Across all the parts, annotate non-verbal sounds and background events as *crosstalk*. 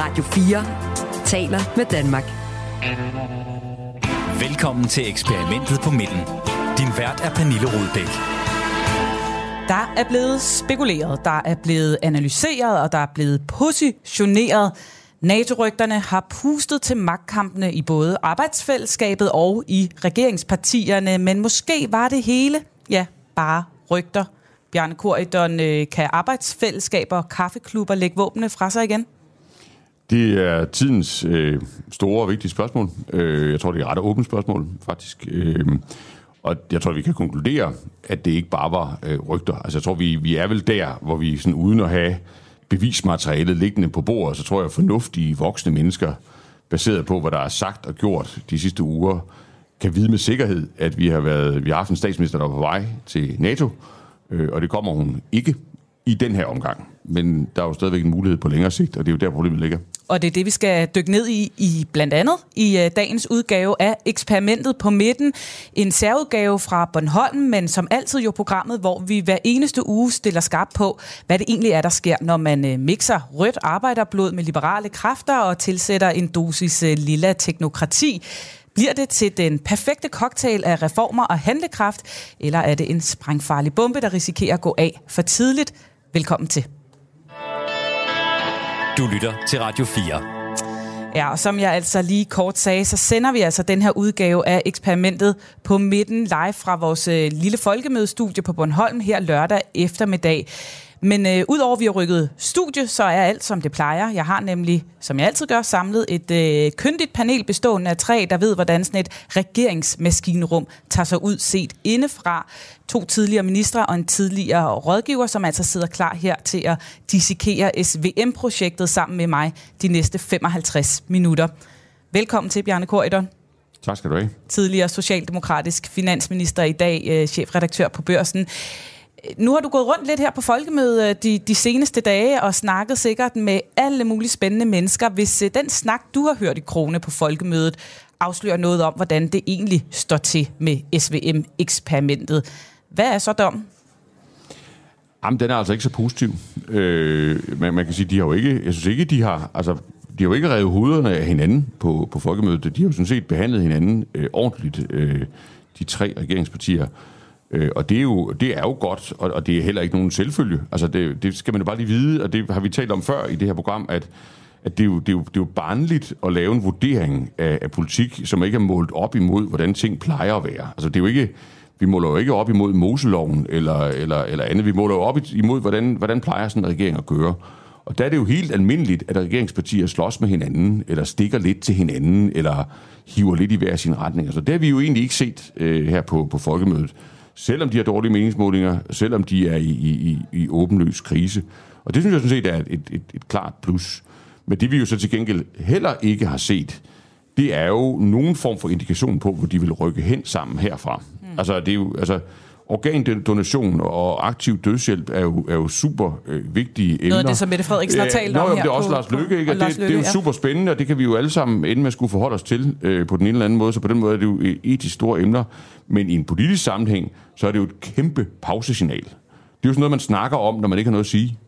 Radio 4 taler med Danmark. Velkommen til eksperimentet på midten. Din vært er Pernille Rudbæk. Der er blevet spekuleret, der er blevet analyseret, og der er blevet positioneret. NATO-rygterne har pustet til magtkampene i både arbejdsfællesskabet og i regeringspartierne, men måske var det hele, ja, bare rygter. Bjarne Korydon, øh, kan arbejdsfællesskaber og kaffeklubber lægge våbne fra sig igen? Det er tidens øh, store og vigtige spørgsmål. Øh, jeg tror, det er et ret åbent spørgsmål, faktisk. Øh, og jeg tror, vi kan konkludere, at det ikke bare var øh, rygter. Altså, jeg tror, vi, vi er vel der, hvor vi sådan, uden at have bevismaterialet liggende på bordet, så tror jeg, fornuftige voksne mennesker, baseret på, hvad der er sagt og gjort de sidste uger, kan vide med sikkerhed, at vi har, været, vi har haft en statsminister, der var på vej til NATO, øh, og det kommer hun ikke i den her omgang. Men der er jo stadigvæk en mulighed på længere sigt, og det er jo der, problemet ligger. Og det er det, vi skal dykke ned i, i blandt andet i øh, dagens udgave af Eksperimentet på midten. En særudgave fra Bornholm, men som altid jo programmet, hvor vi hver eneste uge stiller skarp på, hvad det egentlig er, der sker, når man uh, mixer rødt arbejderblod med liberale kræfter og tilsætter en dosis øh, lilla teknokrati. Bliver det til den perfekte cocktail af reformer og handlekraft, eller er det en sprængfarlig bombe, der risikerer at gå af for tidligt? Velkommen til. Du lytter til Radio 4. Ja, og som jeg altså lige kort sagde, så sender vi altså den her udgave af eksperimentet på midten live fra vores øh, lille folkemødestudie på Bornholm her lørdag eftermiddag. Men øh, udover at vi har rykket studie, så er alt som det plejer. Jeg har nemlig, som jeg altid gør, samlet et øh, kyndigt panel bestående af tre, der ved, hvordan sådan et regeringsmaskinrum tager sig ud set indefra. To tidligere ministre og en tidligere rådgiver, som altså sidder klar her til at dissekere SVM-projektet sammen med mig de næste 55 minutter. Velkommen til, Bjarne Korydon. Tak skal du have. Tidligere socialdemokratisk finansminister i dag, øh, chefredaktør på Børsen. Nu har du gået rundt lidt her på folkemødet øh, de, de seneste dage og snakket sikkert med alle mulige spændende mennesker. Hvis øh, den snak, du har hørt i Krone på folkemødet, afslører noget om, hvordan det egentlig står til med SVM-eksperimentet, hvad er så dom? Jamen, den er altså ikke så positiv. Øh, man, man kan sige, de har jo ikke, jeg synes ikke, de har, altså, de har jo ikke revet hovederne af hinanden på, på folkemødet. De har jo sådan set behandlet hinanden øh, ordentligt, øh, de tre regeringspartier. Øh, og det er, jo, det er jo godt, og, og det er heller ikke nogen selvfølge. Altså det, det skal man jo bare lige vide, og det har vi talt om før i det her program, at, at det, er jo, det, er jo, det er jo barnligt at lave en vurdering af, af politik, som ikke er målt op imod, hvordan ting plejer at være. Altså det er jo ikke, vi måler jo ikke op imod Moseloven eller, eller, eller andet. Vi måler jo op imod, hvordan, hvordan plejer sådan en regering at gøre. Og der er det jo helt almindeligt, at regeringspartier slås med hinanden, eller stikker lidt til hinanden, eller hiver lidt i hver sin retning. Altså, det har vi jo egentlig ikke set øh, her på, på folkemødet selvom de har dårlige meningsmålinger, selvom de er i, i, i åbenløs krise. Og det synes jeg sådan set er et, et, et, et klart plus. Men det vi jo så til gengæld heller ikke har set, det er jo nogen form for indikation på, hvor de vil rykke hen sammen herfra. Mm. Altså, det er jo, altså, organdonation og aktiv dødshjælp er jo, er jo super øh, vigtige emner. Noget af det, som Mette Frederiksen har talt om her. det er også på, Lars Løkke, ikke? Og, det, Løkke, det er jo ja. super spændende, og det kan vi jo alle sammen ende med at skulle forholde os til øh, på den ene eller anden måde. Så på den måde er det jo etisk store emner. Men i en politisk sammenhæng, så er det jo et kæmpe pausesignal. Det er jo sådan noget, man snakker om, når man ikke har noget at sige.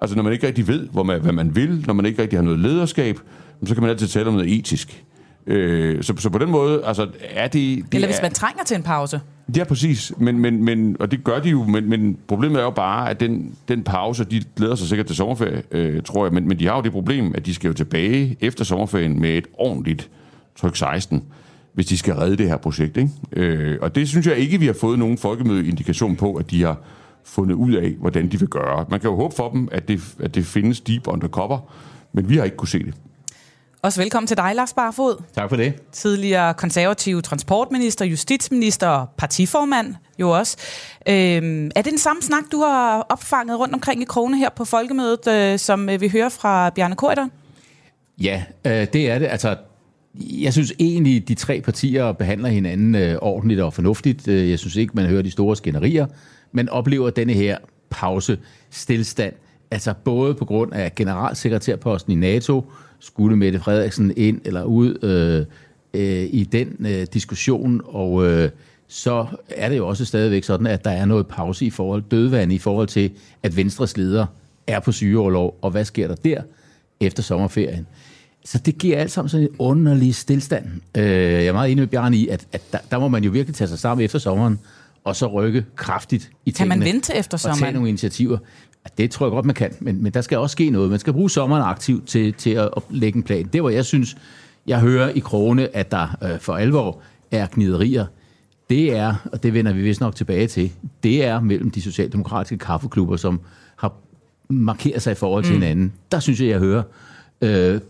Altså når man ikke rigtig ved, hvor man, hvad man vil, når man ikke rigtig har noget lederskab, så kan man altid tale om noget etisk. Øh, så, så på den måde, altså er det... det Eller hvis er, man trænger til en pause. Ja, præcis. Men, men, men, og det gør de jo, men, men problemet er jo bare, at den, den pause, de glæder sig sikkert til sommerferie, øh, tror jeg, men, men de har jo det problem, at de skal jo tilbage efter sommerferien med et ordentligt tryk 16 hvis de skal redde det her projekt. Ikke? Øh, og det synes jeg ikke, vi har fået nogen folkemødeindikation på, at de har fundet ud af, hvordan de vil gøre. Man kan jo håbe for dem, at det, at det findes deep undercover, men vi har ikke kunne se det. Også velkommen til dig, Lars Barfod. Tak for det. Tidligere konservativ transportminister, justitsminister og partiformand jo også. Øhm, er det den samme snak, du har opfanget rundt omkring i Krone her på folkemødet, øh, som øh, vi hører fra Bjarne Korydon? Ja, øh, det er det. Altså, jeg synes egentlig, de tre partier behandler hinanden øh, ordentligt og fornuftigt. Øh, jeg synes ikke, man hører de store skænderier, men oplever denne her pause, stillstand, altså både på grund af generalsekretærposten i NATO, skulle Mette Frederiksen ind eller ud øh, øh, i den øh, diskussion, og øh, så er det jo også stadigvæk sådan, at der er noget pause i forhold dødvand i forhold til, at Venstres leder er på sygeoverlov, og hvad sker der der? efter sommerferien. Så det giver alt sammen sådan en underlig stillstand. Øh, jeg er meget enig med Bjarne i, at, at der, der må man jo virkelig tage sig sammen efter sommeren, og så rykke kraftigt i Kan man tingene vente efter og tage sommeren? nogle initiativer. Det tror jeg godt, man kan, men, men der skal også ske noget. Man skal bruge sommeren aktivt til, til at, at lægge en plan. Det, hvor jeg synes, jeg hører i krone, at der øh, for alvor er gniderier, det er, og det vender vi vist nok tilbage til, det er mellem de socialdemokratiske kaffeklubber, som har markeret sig i forhold til mm. hinanden. Der synes jeg, jeg hører øh,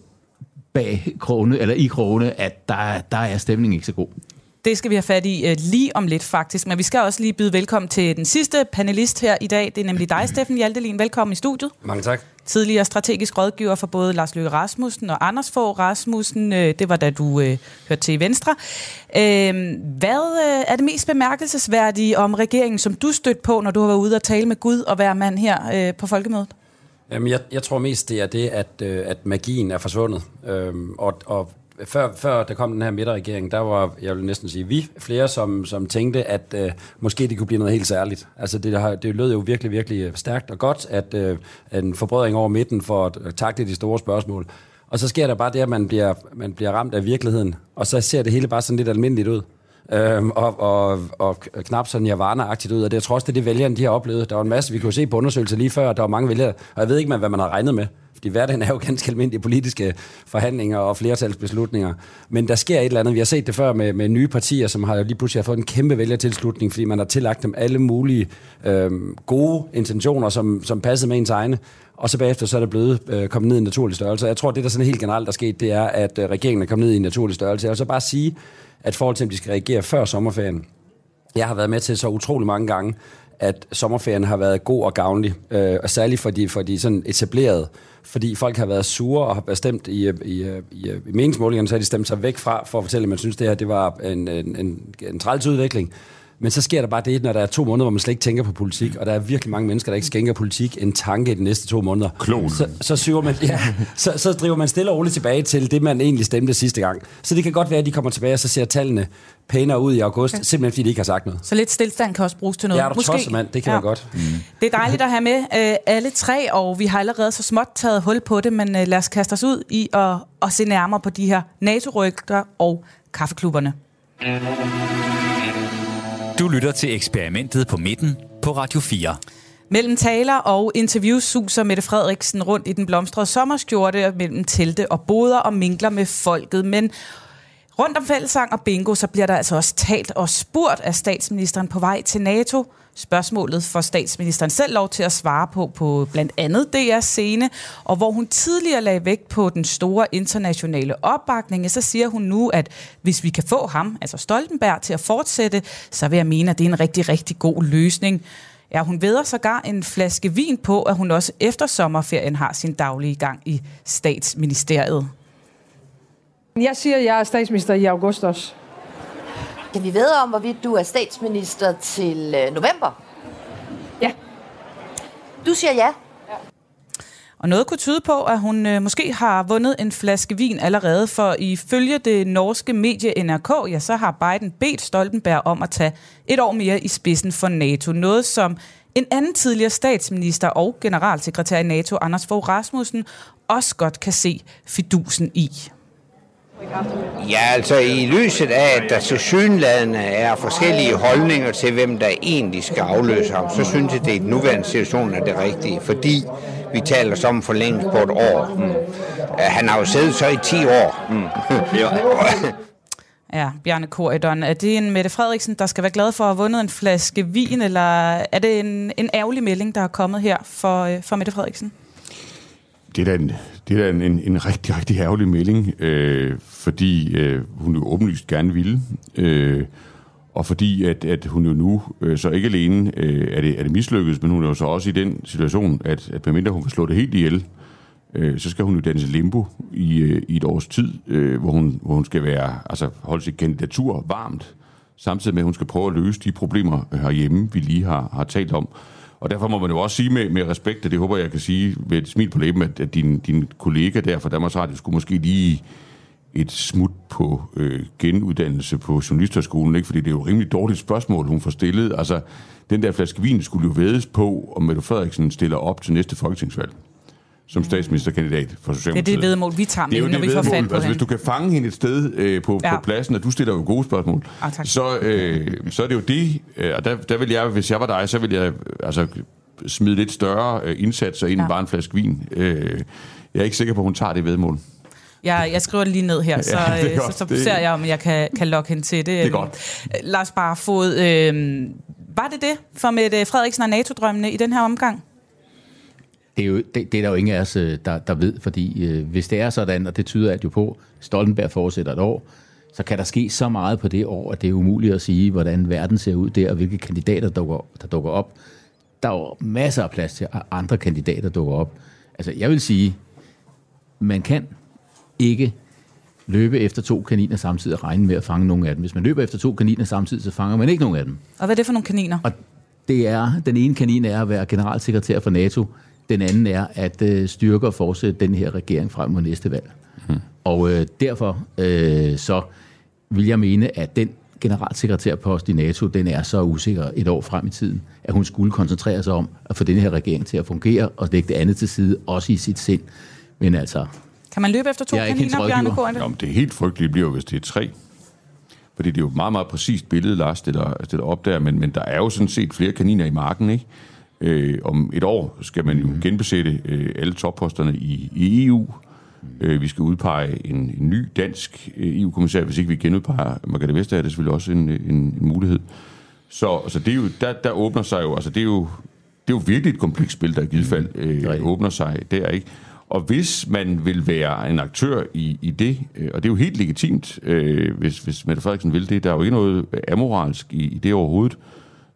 bag krone, eller i krone, at der, der er stemningen ikke så god. Det skal vi have fat i uh, lige om lidt faktisk, men vi skal også lige byde velkommen til den sidste panelist her i dag. Det er nemlig dig, Steffen Hjaltelin. Velkommen i studiet. Mange tak. Tidligere strategisk rådgiver for både Lars Løkke Rasmussen og Anders Fogh Rasmussen. Øh, Det var da du øh, hørte til i Venstre. Øh, hvad øh, er det mest bemærkelsesværdige om regeringen, som du stødte på, når du har været ude og tale med Gud og være mand her øh, på Folkemødet? Jamen, jeg, jeg tror mest, det er det, at, øh, at magien er forsvundet. Øhm, og, og før, før der kom den her midterregering, der var, jeg vil næsten sige, vi flere, som, som tænkte, at øh, måske det kunne blive noget helt særligt. Altså, det, har, det lød jo virkelig, virkelig stærkt og godt, at øh, en forbrødring over midten for at takle de store spørgsmål. Og så sker der bare det, at man bliver, man bliver ramt af virkeligheden, og så ser det hele bare sådan lidt almindeligt ud. Øhm, og, og, og knap sådan nirvana-agtigt ud, og det jeg tror også, det er det vælgerne, de har oplevet. Der var en masse, vi kunne se på undersøgelser lige før, der var mange vælgere, og jeg ved ikke, hvad man har regnet med, fordi hverdagen er jo *laughs* ganske almindelige politiske forhandlinger og flertalsbeslutninger. Men der sker et eller andet. Vi har set det før med, med nye partier, som har lige pludselig har fået en kæmpe vælgertilslutning, fordi man har tillagt dem alle mulige øh, gode intentioner, som, som passede med ens egne. Og så bagefter så er det blevet øh, kommet ned i en naturlig størrelse. Jeg tror, det der sådan helt generelt er sket, det er, at øh, regeringen er kommet ned i en naturlig størrelse. Jeg vil så bare sige, at forhold til, om de skal reagere før sommerferien, jeg har været med til så utrolig mange gange, at sommerferien har været god og gavnlig, øh, og særligt for de, for de sådan etablerede, fordi folk har været sure og har bestemt i, øh, i, øh, i, øh, i meningsmålingerne, så har de stemt sig væk fra for at fortælle, at man synes, det her det var en, en, en, en træls udvikling. Men så sker der bare det, når der er to måneder, hvor man slet ikke tænker på politik, og der er virkelig mange mennesker, der ikke skænker politik en tanke i de næste to måneder. Klon. Så, så, syver man, ja, så, så driver man stille og roligt tilbage til det, man egentlig stemte sidste gang. Så det kan godt være, at de kommer tilbage, og så ser tallene pænere ud i august, okay. simpelthen fordi de ikke har sagt noget. Så lidt stillstand kan også bruges til noget. Ja, er du tosset, mand? Det kan ja. være godt. Mm. Det er dejligt at have med øh, alle tre, og vi har allerede så småt taget hul på det, men øh, lad os kaste os ud i at, at se nærmere på de her NATO-rygter og kaffeklubberne. Du lytter til eksperimentet på midten på Radio 4. Mellem taler og interviews suser Mette Frederiksen rundt i den blomstrede sommerskjorte mellem telte og boder og minkler med folket. Men rundt om fællesang og bingo, så bliver der altså også talt og spurgt af statsministeren på vej til NATO. Spørgsmålet får statsministeren selv lov til at svare på på blandt andet DR's scene, og hvor hun tidligere lagde vægt på den store internationale opbakning, så siger hun nu, at hvis vi kan få ham, altså Stoltenberg, til at fortsætte, så vil jeg mene, at det er en rigtig, rigtig god løsning. Ja, hun veder sågar en flaske vin på, at hun også efter sommerferien har sin daglige gang i statsministeriet. Jeg siger, at jeg er statsminister i august også. Kan vi vide om, hvorvidt du er statsminister til øh, november? Ja. Du siger ja. Og noget kunne tyde på, at hun øh, måske har vundet en flaske vin allerede, for ifølge det norske medie NRK, ja, så har Biden bedt Stoltenberg om at tage et år mere i spidsen for NATO. Noget, som en anden tidligere statsminister og generalsekretær i NATO, Anders Fogh Rasmussen, også godt kan se fidusen i. Ja, altså i lyset af, at der til synlædende er forskellige holdninger til, hvem der egentlig skal afløse ham, så synes jeg, at det i den nuværende situation er det rigtige, fordi vi taler som for længst på et år. Mm. Han har jo siddet så i 10 år. Mm. Ja, *laughs* Bjarne Korydon. Er det en Mette Frederiksen, der skal være glad for at have vundet en flaske vin, eller er det en, en ærgerlig melding, der er kommet her for, øh, for Mette Frederiksen? Det er da en, det er da en, en, en rigtig, rigtig ærgerlig melding, øh, fordi øh, hun jo åbenlyst gerne ville, øh, og fordi at, at hun jo nu øh, så ikke alene øh, er, det, er det mislykkedes, men hun er jo så også i den situation, at, at medmindre hun kan slå det helt ihjel, øh, så skal hun jo danse limbo i, øh, i et års tid, øh, hvor, hun, hvor hun skal være, altså holde sit kandidatur varmt, samtidig med, at hun skal prøve at løse de problemer øh, herhjemme, vi lige har, har talt om. Og derfor må man jo også sige med, med respekt, og det håber jeg kan sige med et smil på læben, at, at din, din kollega der fra Danmarks Radio skulle måske lige et smut på øh, genuddannelse på journalisterskolen, ikke? fordi det er jo et rimelig dårligt spørgsmål, hun får stillet. Altså, den der flaske vin skulle jo vædes på, om Mette Frederiksen stiller op til næste folketingsvalg som statsministerkandidat for Det er Socialdemokratiet. det vedmål, vi tager Det er med, jo når det vi får fat på altså, hvis du kan fange hende et sted øh, på, ja. På pladsen, og du stiller jo gode spørgsmål, Ah, tak. så, øh, så er det jo det. Øh, og der, der vil jeg, hvis jeg var dig, så ville jeg altså, smide lidt større øh, indsatser ind ja. End bare en flaske vin. Øh, jeg er ikke sikker på, at hun tager det vedmål. Jeg, jeg skriver det lige ned her, så, Ja, *laughs* det så, godt. så Det- ser jeg, om jeg kan, kan lokke hende til det. er godt. Øh, Lars Barfod, øh, var det det for Mette Frederiksen og NATO-drømmene i den her omgang? Det er, jo, det, det er der jo ingen af os, øh, der, der ved, fordi øh, hvis det er sådan, og det tyder alt jo på, Stoltenberg fortsætter et år, så kan der ske så meget på det år, at det er umuligt at sige, hvordan verden ser ud der, og hvilke kandidater der dukker, der dukker op. Der er jo masser af plads til, at andre kandidater dukker op. Altså, jeg vil sige, man kan ikke løbe efter to kaniner samtidig og regne med at fange nogle af dem. Hvis man løber efter to kaniner samtidig, så fanger man ikke nogen af dem. Og hvad er det for nogle kaniner? Og det er, den ene kanin er at være generalsekretær for NATO, den anden er at øh, styrke og fortsætte den her regering frem mod næste valg. Hmm. Og øh, derfor øh, så vil jeg mene, at den generalsekretærpost i NATO, den er så usikker et år frem i tiden, at hun skulle koncentrere sig om at få den her regering til at fungere og lægge det andet til side, også i sit sind. Men altså, Kan man løbe efter to Jeg er ikke hendes kaniner, Bjarne. Korte? Jamen, det er helt frygteligt, det bliver jo, hvis det er tre. Fordi det er jo et meget, meget præcist billede, Lars stiller, stiller op der, men, men der er jo sådan set flere kaniner i marken, ikke? Øh, om et år skal man jo genbesætte øh, alle topposterne i, i EU. Øh, vi skal udpege en, en ny dansk øh, EU-kommissær. Hvis ikke vi genudpeger Margrethe Vestager, er det selvfølgelig også en, en, en mulighed. Så, så det er jo, der, der åbner sig jo, altså det er jo, det er jo virkelig et komplekst spil, der i givet fald øh, åbner sig der, ikke? Og hvis man vil være en aktør i, i det, øh, og det er jo helt legitimt, øh, hvis, hvis Mette Frederiksen vil det, der er jo ikke noget amoralsk i, i det overhovedet,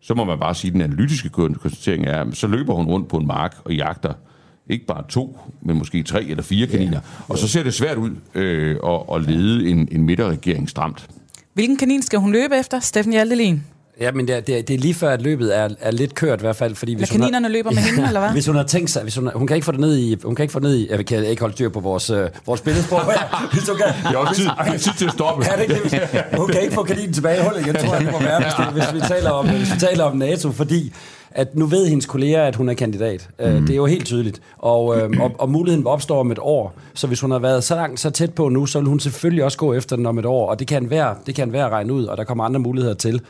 så må man bare sige, at den analytiske kon- konstatering er, så løber hun rundt på en mark og jagter ikke bare to, men måske tre eller fire kaniner. Ja. Og så ser det svært ud øh, at, at lede en, en midterregering stramt. Hvilken kanin skal hun løbe efter? Steffen Hjaltelin? Ja, men det er, det, er, det er lige før, at løbet er, er lidt kørt i hvert fald. Fordi hvis hun har- kaninerne løber med hende, *laughs* eller hvad? Hvis hun har tænkt sig, hvis hun, hun kan ikke få det ned i, hun kan ikke få det ned i, jeg kan ikke holde styr på vores, øh, vores billedsprog her. *laughs* Hvis hun kan, Det er også tid, det er tid til at stoppe. Ja, det kan. Hun kan ikke få kaninen tilbage i hullet igen, tror jeg, det må være, hvis, det, hvis, vi taler om, hvis vi taler om NATO, fordi at nu ved hendes kolleger, at hun er kandidat. Mm. Det er jo helt tydeligt. Og, øh, og, og muligheden opstår om et år. Så hvis hun har været så langt, så tæt på nu, så vil hun selvfølgelig også gå efter den om et år. Og det kan være, det kan være regne ud, og der kommer andre muligheder til.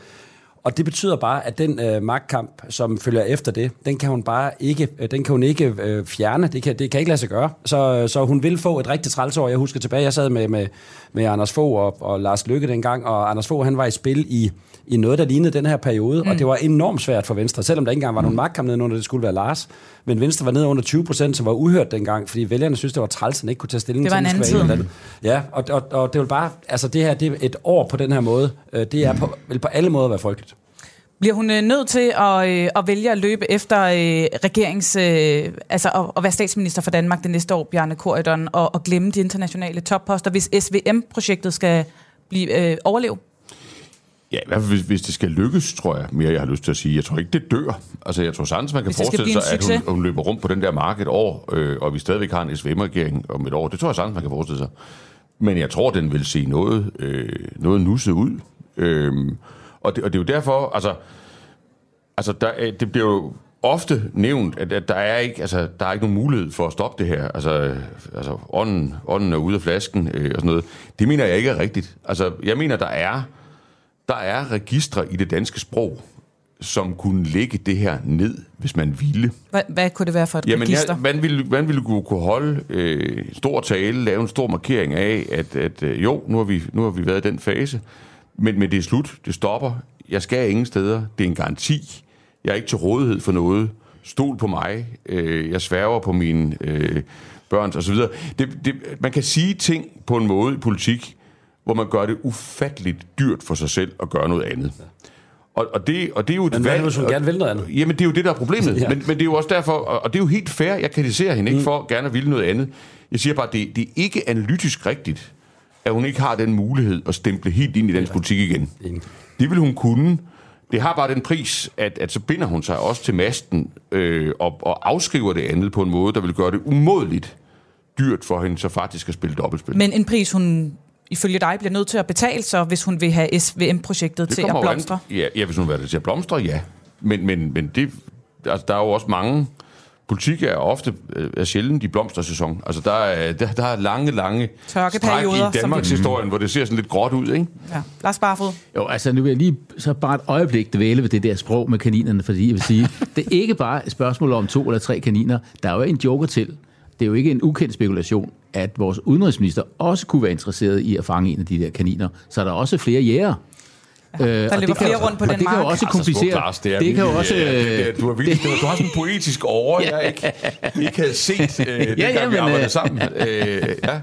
Og det betyder bare, at den øh, magtkamp, som følger efter det, den kan hun bare ikke, øh, den kan hun ikke øh, fjerne. Det kan, det kan ikke lade sig gøre. Så, øh, så hun vil få et rigtigt trælsår. Jeg husker tilbage, jeg sad med, med, med Anders Fogh og, og Lars Lykke dengang, og Anders Fogh, han var i spil i, i noget, der lignede den her periode, mm. og det var enormt svært for Venstre, selvom der ikke engang var nogen magtkamp nede under, det skulle være Lars. Men Venstre var nede under 20 procent, som var uhørt dengang, fordi vælgerne synes det var træls, at ikke kunne tage stilling Det var til, en anden tid. eller. Ja, og, og, og det vil bare, altså det her, det er et år på den her måde, øh, det er på, vil på alle måder være frygteligt. Bliver hun øh, nødt til at, øh, at vælge at løbe efter øh, regerings... Øh, altså at, at være statsminister for Danmark det næste år, Bjarne Corydon, og, og glemme de internationale topposter, hvis SVM-projektet skal blive øh, overleve? Ja, i hvert fald hvis, hvis det skal lykkes, tror jeg mere, jeg har lyst til at sige. Jeg tror ikke, det dør. Altså, jeg tror sagtens, man kan forestille sig, at hun, hun løber rundt på den der mark et år, øh, og vi stadigvæk har en SVM-regering om et år. Det tror jeg sagtens, man kan forestille sig. Men jeg tror, den vil se noget, øh, noget nusset ud. Øhm, og, det, og det er jo derfor, altså, altså der, er- det bliver jo ofte nævnt, at, at der er ikke, altså, der er ikke nogen mulighed for at stoppe det her. Altså, øh, altså ånden, ånden er ude af flasken øh, og sådan noget. Det mener jeg ikke er rigtigt. Altså, jeg mener, der er, der er registre i det danske sprog, som kunne lægge det her ned, hvis man ville. Hvad, hvad kunne det være for et Jamen, register? jeg, man ville, man ville kunne holde øh, stor tale, lave en stor markering af, at, at øh, jo, nu har, vi, nu har vi været i den fase, men, men det er slut, det stopper, jeg skal ingen steder, det er en garanti, jeg er ikke til rådighed for noget, stol på mig, øh, jeg sværger på mine øh, børns osv. Det, det, man kan sige ting på en måde i politik, hvor man gør det ufatteligt dyrt for sig selv at gøre noget andet. Og, og, det, og det er jo et Men valg. hvis hun gerne vil noget andet? Jamen, det er jo det, der er problemet. Ja. *laughs* ja. men, men det er jo også derfor, og og det er jo helt fair, jeg kritiserer hende ikke for gerne at ville noget andet. Jeg siger bare, det, det er ikke analytisk rigtigt, at hun ikke har den mulighed at stemple helt ind i dansk politik igen. Enig. Det vil hun kunne. Det har bare den pris, at, at så binder hun sig også til masten øh, og, og afskriver det andet på en måde, der vil gøre det umådeligt dyrt for hende, så faktisk at spille dobbeltspil. Men en pris, hun ifølge dig bliver nødt til at betale, så hvis hun vil have SVM-projektet til at an- blomstre? Ja, ja, hvis hun vil have det til at blomstre, ja. Men, men, men det, altså, der er jo også mange politik er ofte øh, er sjældent i blomstersæson. Altså, der er, der, der er lange, lange stræk Tørkeperioder, i Danmarks historien, hvor det ser sådan lidt gråt ud, ikke? Ja. Lars Barfod. Jo, altså nu vil jeg lige så bare et øjeblik dvæle ved det der sprog med kaninerne, fordi jeg vil sige, *laughs* det er ikke bare et spørgsmål om to eller tre kaniner. Der er jo en joker til. Det er jo ikke en ukendt spekulation, at vores udenrigsminister også kunne være interesseret i at fange en af de der kaniner. Så er der også flere jæger. Øh, Der løber flere rundt på og den det kan jo mark. også Altså, komplicere. Lars, det, er det kan jo også... øh, det, øh, det, du, har virkelig, *laughs* du, du har sådan en poetisk over, jeg ikke, ikke havde set, øh, *laughs* dengang ja, vi men, arbejdede øh, sammen. *laughs* Øh, ja.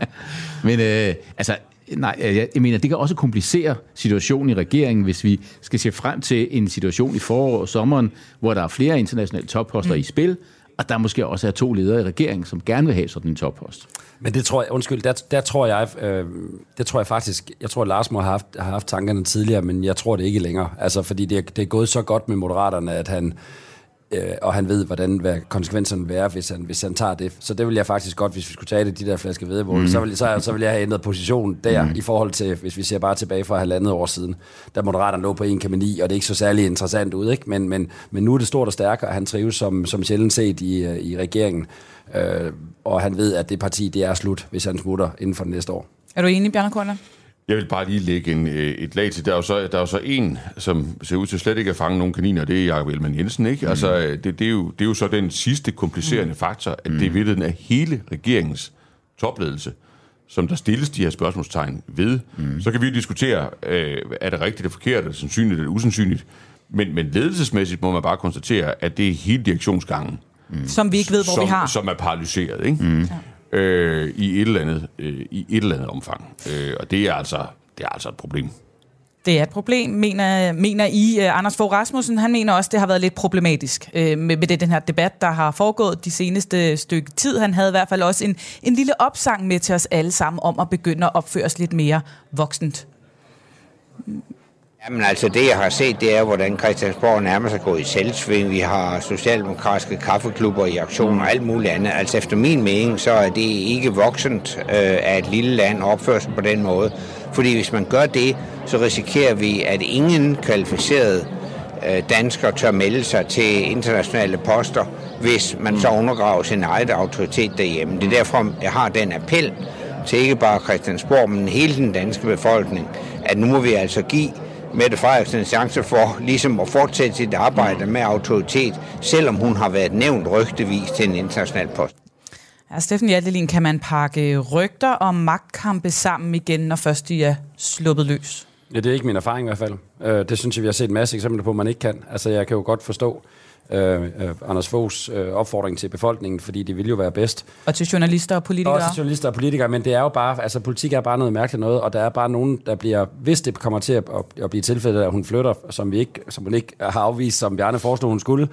Men øh, altså, nej, jeg, jeg mener, det kan også komplicere situationen i regeringen, hvis vi skal se frem til en situation i foråret og sommeren, hvor der er flere internationale topposter mm. i spil, og der måske også er to ledere i regeringen, som gerne vil have sådan en toppost. Men det tror jeg, undskyld, der, der tror jeg, øh, det tror jeg faktisk, jeg tror, at Lars må have haft, have haft tankerne tidligere, men jeg tror det ikke længere. Altså, fordi det, er- det er gået så godt med Moderaterne, at han, øh, og han ved, hvordan hvad konsekvenserne vil være, hvis han, hvis han tager det. Så det vil jeg faktisk godt, hvis vi skulle tage det, de der flaske vedmål, mm. så, vil, så, så vil jeg have ændret position der, mm. i forhold til, hvis vi ser bare tilbage fra halvandet år siden, da Moderaterne lå på 1,9, og det er ikke så særlig interessant ud, ikke? Men, men, men nu er det stort og stærkt, og han trives som, som sjældent set i, øh, i regeringen. Øh, og han ved, at det parti, det er slut, hvis han smutter inden for det næste år. Er du enig, Bjarne Kortland? Jeg vil bare lige lægge en, øh, et lag til. Der er, jo så, der er jo så en, som ser ud til slet ikke at fange nogen kaniner, det er Jacob Ellemann Jensen. Ikke? Mm. Altså, øh, det, det, er jo, det er jo så den sidste komplicerende mm. faktor, at det i virkeligheden er hele regeringens topledelse, som der stilles de her spørgsmålstegn ved. Mm. Så kan vi jo diskutere, øh, er det rigtigt eller forkert, er det sandsynligt eller usandsynligt. Men, men ledelsesmæssigt må man bare konstatere, at det er hele direktionsgangen, Som vi ikke ved, hvor som, vi har. som er paralyseret, ikke? Mm. Øh, i, et eller andet, øh, i et eller andet omfang. Øh, og det er, altså, det er altså et problem. Det er et problem, mener, mener I. Øh, Anders Fogh Rasmussen, han mener også, det har været lidt problematisk øh, med, med det, den her debat, der har foregået de seneste stykke tid. Han havde i hvert fald også en, en lille opsang med til os alle sammen om at begynde at opføre os lidt mere voksent. Jamen altså, det jeg har set, det er, hvordan Christiansborg nærmest er gået i selvsving. Vi har socialdemokratiske kaffeklubber i aktion og alt muligt andet. Altså efter min mening, så er det ikke voksent øh, af et lille land at opføre sig på den måde. Fordi hvis man gør det, så risikerer vi, at ingen kvalificerede øh, danskere tør melde sig til internationale poster, hvis man så undergraver sin egen autoritet derhjemme. Det er derfor, jeg har den appel til ikke bare Christiansborg, men hele den danske befolkning, at nu må vi altså give Mette Frederiksen en chance for ligesom at fortsætte sit arbejde med autoritet, selvom hun har været nævnt rygtevis til en international post. Ja, Steffen Hjaltelin, kan man pakke rygter om magtkampe sammen igen, når først de er sluppet løs? Ja, det er ikke min erfaring i hvert fald. Øh, det synes jeg, vi har set en masse eksempler på, man ikke kan. Altså, jeg kan jo godt forstå øh, øh, Anders Foghs øh, opfordring til befolkningen, fordi det vil jo være bedst. Og til journalister og politikere? Også til journalister og politikere, men det er jo bare, altså politik er bare noget mærkeligt noget, og der er bare nogen, der bliver, hvis det kommer til at, at, at blive tilfældet, at hun flytter, som, vi ikke, som hun ikke har afvist, som Bjarne foreslog, hun skulle,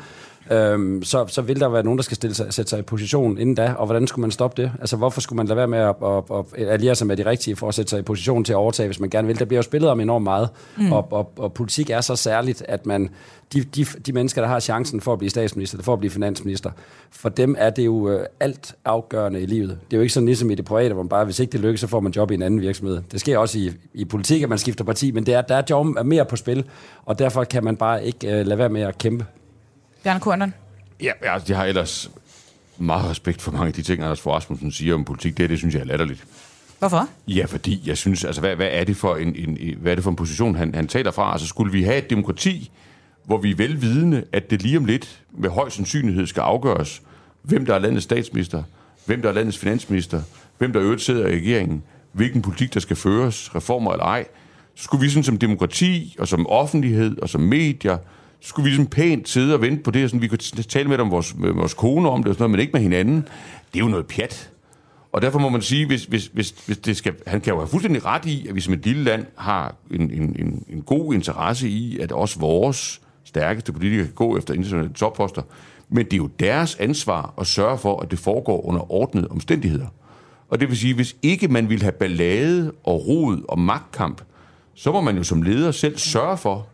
øhm, så, så vil der være nogen, der skal stille sig, sætte sig i position inden da, og hvordan skulle man stoppe det? Altså, hvorfor skulle man lade være med at, at, at alliere sig med de rigtige for at sætte sig i position til at overtage, hvis man gerne vil? Der bliver jo spillet om enormt meget, mm. og, og, og politik er så særligt, at man, de, de, de mennesker, der har chancen for at blive statsminister, for at blive finansminister, for dem er det jo øh, alt afgørende i livet. Det er jo ikke sådan ligesom i det private, hvor man bare, hvis ikke det lykkes, så får man job i en anden virksomhed. Det sker også i, i politik, at man skifter parti, men det er, der er job mere på spil, og derfor kan man bare ikke øh, lade være med at kæmpe. Bjarne Kornland? Ja, altså, jeg har ellers meget respekt for mange af de ting, Anders Fogh Rasmussen siger om politik. Det, det synes jeg er latterligt. Hvorfor? Ja, fordi jeg synes, altså, hvad, hvad, er, det for en, en, hvad er det for en position, han, han taler fra? Altså, skulle vi have et demokrati, hvor vi er velvidende, at det lige om lidt med høj sandsynlighed skal afgøres, hvem der er landets statsminister, hvem der er landets finansminister, hvem der øvrigt sidder i regeringen, hvilken politik der skal føres, reformer eller ej, så skulle vi sådan som demokrati og som offentlighed og som medier, skulle vi ligesom pænt sidde og vente på det, sådan, vi kunne tale med, om vores, med vores kone om det og sådan noget, men ikke med hinanden. Det er jo noget pjat. Og derfor må man sige, hvis, hvis, hvis, hvis det skal, han kan jo have fuldstændig ret i, at vi som et lille land har en, en, en, en god interesse i, at også vores stærkeste politikere kan gå efter internationale topposter. Men det er jo deres ansvar at sørge for, at det foregår under ordnede omstændigheder. Og det vil sige, hvis ikke man vil have ballade og rod og magtkamp, så må man jo som leder selv sørge for,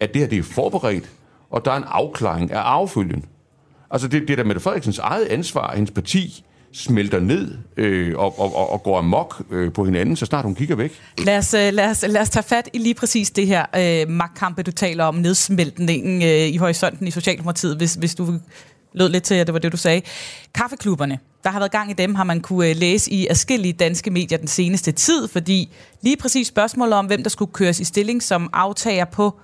at det her det er forberedt, og der er en afklaring af affølgen. Altså det, det er da Mette Frederiksens eget ansvar, at hendes parti smelter ned øh, og, og, og, går amok øh, på hinanden, så snart hun kigger væk. Lad os, øh, lad os, lad os tage fat i lige præcis det her øh, magtkampe, du taler om, nedsmeltningen øh, i horisonten i Socialdemokratiet, hvis, hvis du lød lidt til, at det var det, du sagde. Kaffeklubberne, der har været gang i dem, har man kunne øh, læse i afskillige danske medier den seneste tid, fordi lige præcis spørgsmålet om, hvem der skulle køres i stilling som aftager på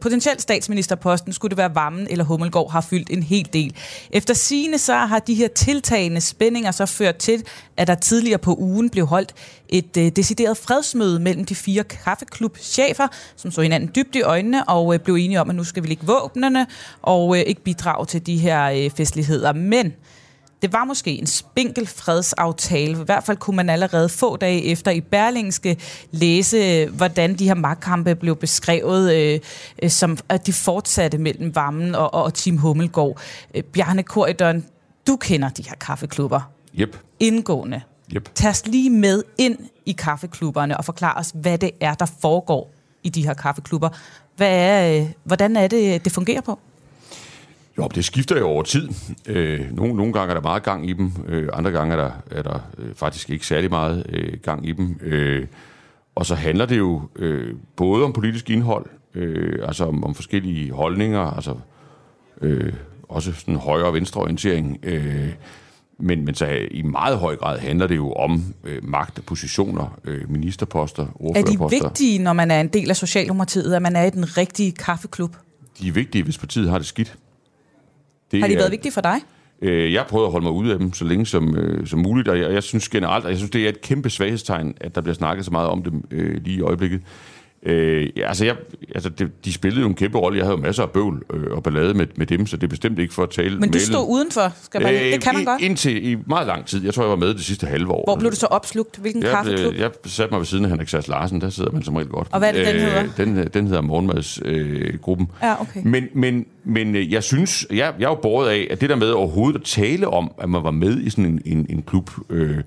potentielt statsministerposten, skulle det være Vammen eller Hummelgaard, har fyldt en hel del. Efter sine så har de her tiltagende spændinger så ført til, at der tidligere på ugen blev holdt et øh, decideret fredsmøde mellem de fire kaffeklubchefer, som så hinanden dybt i øjnene og øh, blev enige om, at nu skal vi lægge våbnene og øh, ikke bidrage til de her øh, festligheder. Men det var måske en spinkel fredsaftale. I hvert fald kunne man allerede få dage efter i Berlingske læse, hvordan de her magtkampe blev beskrevet, øh, øh, som at de fortsatte mellem Vammen og, og Tim Hummelgaard. Øh, Bjarne Korydon, du kender de her kaffeklubber. Yep. Indgående. Yep. Tag os lige med ind i kaffeklubberne og forklar os, hvad det er, der foregår i de her kaffeklubber. Hvad er, øh, hvordan er det, det fungerer på? Jo, det skifter jo over tid. Øh, nogle, nogle gange er der meget gang i dem, øh, andre gange er der, er der øh, faktisk ikke særlig meget øh, gang i dem. Øh, og så handler det jo øh, både om politisk indhold, øh, altså om, om forskellige holdninger, altså øh, også sådan højre- og venstreorientering. Øh, men, men så i meget høj grad handler det jo om øh, magt, positioner, øh, ministerposter, ordførerposter. Er de vigtige, når man er en del af Socialdemokratiet, at man er i den rigtige kaffeklub? De er vigtige, hvis partiet har det skidt. Det har de er, været vigtige for dig? Øh, jeg prøver at holde mig ude af dem så længe som, øh, som muligt, og jeg, jeg synes generelt, at jeg synes, det er et kæmpe svaghedstegn, at der bliver snakket så meget om dem øh, lige i øjeblikket. Øh, altså, jeg, altså det, de spillede jo en kæmpe rolle. Jeg havde jo masser af bøvl øh, og ballade med, med dem, så det er bestemt ikke for at tale Men du stod udenfor, skal man, øh, det kan man godt? Indtil i meget lang tid. Jeg tror, jeg var med det sidste halve år. Hvor blev du så opslugt? Hvilken jeg, kaffeklub? Jeg, jeg satte mig ved siden af Henrik Sass Larsen, der sidder man som regel godt. Og hvad er det, den hedder? Øh, den, den hedder Morgenmadsgruppen. Øh, ja, okay. Men, men, men øh, jeg synes, jeg, jeg er jo båret af, at det der med overhovedet at tale om, at man var med i sådan en, en, en klub... Øh,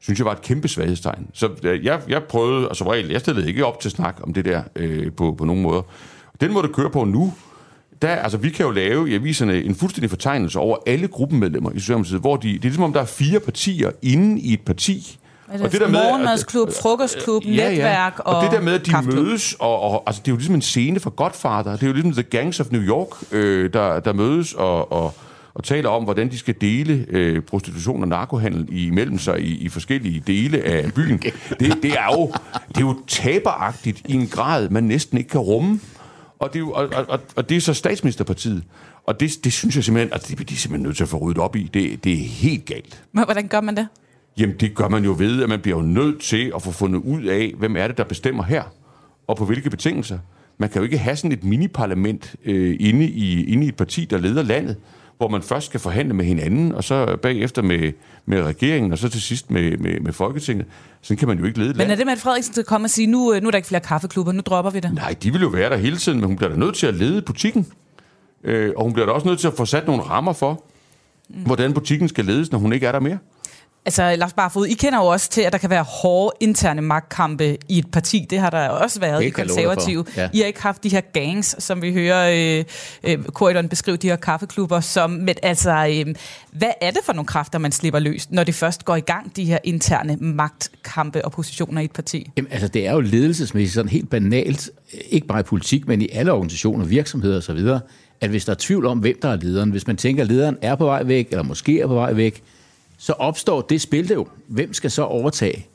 synes jeg var et kæmpe svaghedstegn. Så øh, jeg, jeg prøvede, og som regel, jeg stillede ikke op til snak om det der øh, på, på nogen måder. Den måde, det kører på nu, der, altså, vi kan jo lave i aviserne en fuldstændig fortegnelse over alle gruppemedlemmer i Socialdemokratiet, hvor de, det er ligesom om, der er fire partier inde i et parti. Det og det der med, morgenmadsklub, frokostklub, ja, ja. netværk og Og det der med, at de kaffeklub. mødes, og, og, altså, det er jo ligesom en scene for Godfather. Det er jo ligesom The Gangs of New York, øh, der, der mødes og, og, og taler om, hvordan de skal dele øh, prostitution og narkohandel imellem sig i, i forskellige dele af byen. Det, det, er jo, det er jo taberagtigt i en grad, man næsten ikke kan rumme. Og det er, jo, og, og, og det er så statsministerpartiet. Og det, det synes jeg simpelthen, at det, de er simpelthen nødt til at få ryddet op i. Det, det er helt galt. Hvordan gør man det? Jamen, det gør man jo ved, at man bliver jo nødt til at få fundet ud af, hvem er det, der bestemmer her, og på hvilke betingelser. Man kan jo ikke have sådan et mini-parlament øh, inde, i, inde i et parti, der leder landet, hvor man først skal forhandle med hinanden, og så bagefter med, med regeringen, og så til sidst med, med, med Folketinget. Sådan kan man jo ikke lede Men landet. er det med, at Frederiksen skal komme og sige, nu, øh, nu er der ikke flere kaffeklubber, nu dropper vi det? Nej, de vil jo være der hele tiden, men hun bliver da nødt til at lede butikken. Øh, og hun bliver da også nødt til at få sat nogle rammer for, mm. hvordan butikken skal ledes, når hun ikke er der mere. Altså, Lars Barfod, I kender jo også til, at der kan være hårde interne magtkampe i et parti. Det har der også været i konservative. Ja. I har ikke haft de her gangs, som vi hører øh, øh, Corridon beskrive de her kaffeklubber som. Men altså, øh, hvad er det for nogle kræfter, man slipper løs, når det først går i gang, de her interne magtkampe og positioner i et parti? Jamen, altså, det er jo ledelsesmæssigt sådan helt banalt, ikke bare i politik, men i alle organisationer, virksomheder osv., at hvis der er tvivl om, hvem der er lederen, hvis man tænker, at lederen er på vej væk, eller måske er på vej væk, så opstår det spil det jo. Hvem skal så overtage?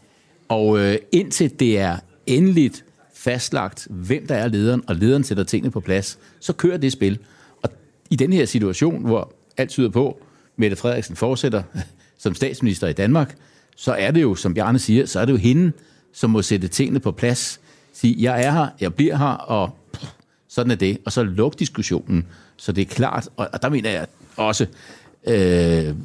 Og øh, indtil det er endeligt fastlagt, hvem der er lederen, og lederen sætter tingene på plads, så kører det spil. Og i den her situation, hvor alt tyder på, Mette Frederiksen fortsætter *laughs* som statsminister i Danmark, så er det jo, som Bjarne siger, så er det jo hende, som må sætte tingene på plads. Sige, jeg er her, jeg bliver her, og pff, sådan er det. Og så luk diskussionen, så det er klart. Og, og der mener jeg også, øh,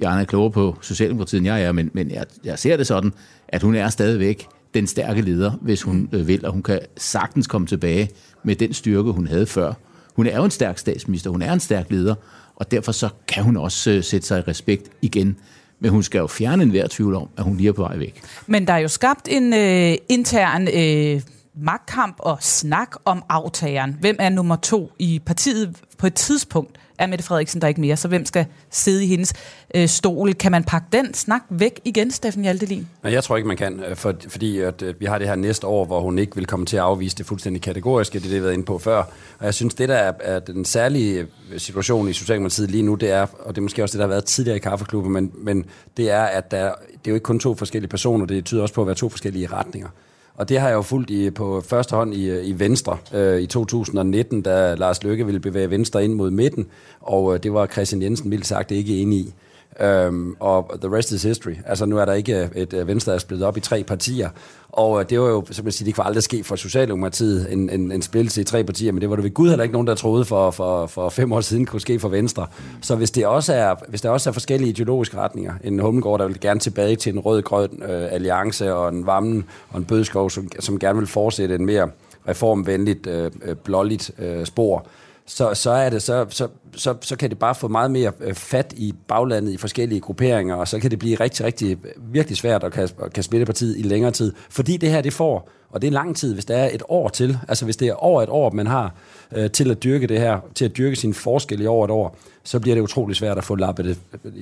Bjarne er klogere på Socialdemokratiet, end jeg er, men, men jeg, jeg ser det sådan, at hun er stadigvæk den stærke leder, hvis hun øh, vil, og hun kan sagtens komme tilbage med den styrke, hun havde før. Hun er jo en stærk statsminister, hun er en stærk leder, og derfor så kan hun også øh, sætte sig i respekt igen. Men hun skal jo fjerne enhver tvivl om, at hun lige er på vej væk. Men der er jo skabt en øh, intern øh, magtkamp og snak om aftageren. Hvem er nummer to i partiet på et tidspunkt? Er Mette Frederiksen der ikke mere, så hvem skal sidde i hendes øh, stol? Kan man pakke den snak væk igen, Steffen Hjaltelin? Nej, jeg tror ikke, man kan, øh, for, fordi at, øh, vi har det her næste år, hvor hun ikke vil komme til at afvise det fuldstændig kategoriske, det er det, vi har været inde på før. Og jeg synes, det der er, er den særlige øh, situation i Socialdemokratiet lige nu, det er, og det er måske også det, der har været tidligere i kaffeklubben, men, men det er, at der, det er jo ikke kun to forskellige personer, det tyder også på at være to forskellige retninger. Og det har jeg jo fulgt i, på første hånd i, i Venstre øh, i 2019, da Lars Løkke ville bevæge Venstre ind mod midten, og øh, det var Christian Jensen vildt sagt ikke enig i. Øhm, og the rest is history. Altså nu er der ikke øh, et øh, Venstre, der er splittet op i tre partier. Og øh, det var jo, som jeg siger, det kunne aldrig ske for Socialdemokratiet, en, en, en splittelse i tre partier, men det var det ved Gud heller ikke nogen, der troede for, for, for fem år siden kunne ske for Venstre. Så hvis, det også er, hvis der også er forskellige ideologiske retninger, en Hummelgaard, der vil gerne tilbage til en rød-grøn øh, alliance, og en Vammen og en Bødskov, som, som gerne vil fortsætte en mere reformvenligt, øh, blåligt øh, spor, så, så, er det, så, så, så, så kan det bare få meget mere øh, fat i baglandet i forskellige grupperinger, og så kan det blive rigtig, rigtig virkelig svært at kan, kan splitte partiet i længere tid. Fordi det her, det får, og det er lang tid, hvis der er et år til, altså hvis det er over et år, man har øh, til at dyrke det her, til at dyrke sin forskel i over et år, så bliver det utrolig svært at få lappet det,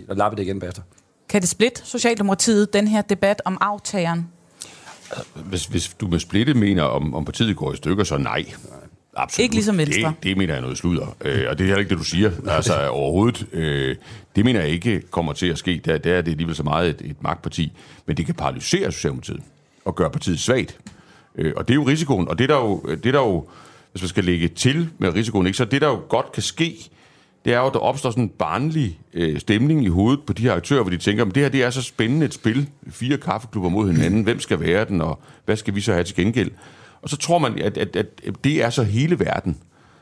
at lappe det igen bagefter. Kan det splitte Socialdemokratiet, den her debat om aftageren? Hvis, hvis du med splitte mener, om, om partiet går i stykker, så nej. Absolut. Ikke ligesom Venstre. Det, det mener jeg noget sludder. Øh, og det er heller ikke det, du siger. Altså *laughs* overhovedet. Øh, det mener jeg ikke kommer til at ske. Der, der er det alligevel så meget et, et magtparti. Men det kan paralysere Socialdemokratiet og gøre partiet svagt. Øh, og det er jo risikoen. Og det der jo, det der jo, hvis man skal lægge til med risikoen, ikke, så det der jo godt kan ske, det er jo, at der opstår sådan en barnlig øh, stemning i hovedet på de her aktører, hvor de tænker, at det her det er så spændende et spil. Fire kaffeklubber mod hinanden. Hvem skal være den, og hvad skal vi så have til gengæld? Og så tror man, at, at, at det er så hele verden.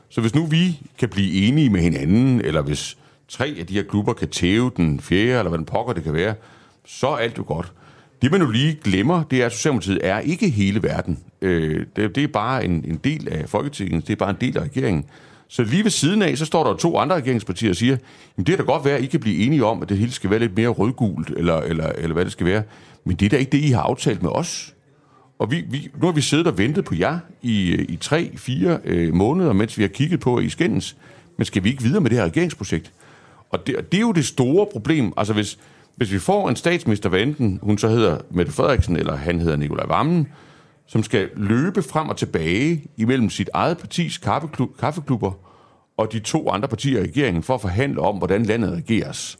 Så hvis nu vi kan blive enige med hinanden, eller hvis tre af de her klubber kan tæve den fjerde, eller hvad den pokker det kan være, så er alt jo godt. Det man jo lige glemmer, det er, at Socialdemokratiet er ikke hele verden. Øh, det, det er bare en, en del af Folketinget, det er bare en del af regeringen. Så lige ved siden af, så står der to andre regeringspartier og siger, jamen det er da godt være, at I kan blive enige om, at det hele skal være lidt mere rødgult, eller, eller, eller hvad det skal være. Men det er da ikke det, I har aftalt med os. Og vi, vi, nu har vi siddet og ventet på jer i, i tre, fire øh, måneder, mens vi har kigget på i skændes. Men skal vi ikke videre med det her regeringsprojekt? Og det, det er jo det store problem. Altså hvis, hvis vi får en statsminister, hvad enten hun så hedder Mette Frederiksen, eller han hedder Nikolaj Vammen, som skal løbe frem og tilbage imellem sit eget partis kaffeklub, kaffeklubber og de to andre partier i regeringen for at forhandle om, hvordan landet regeres.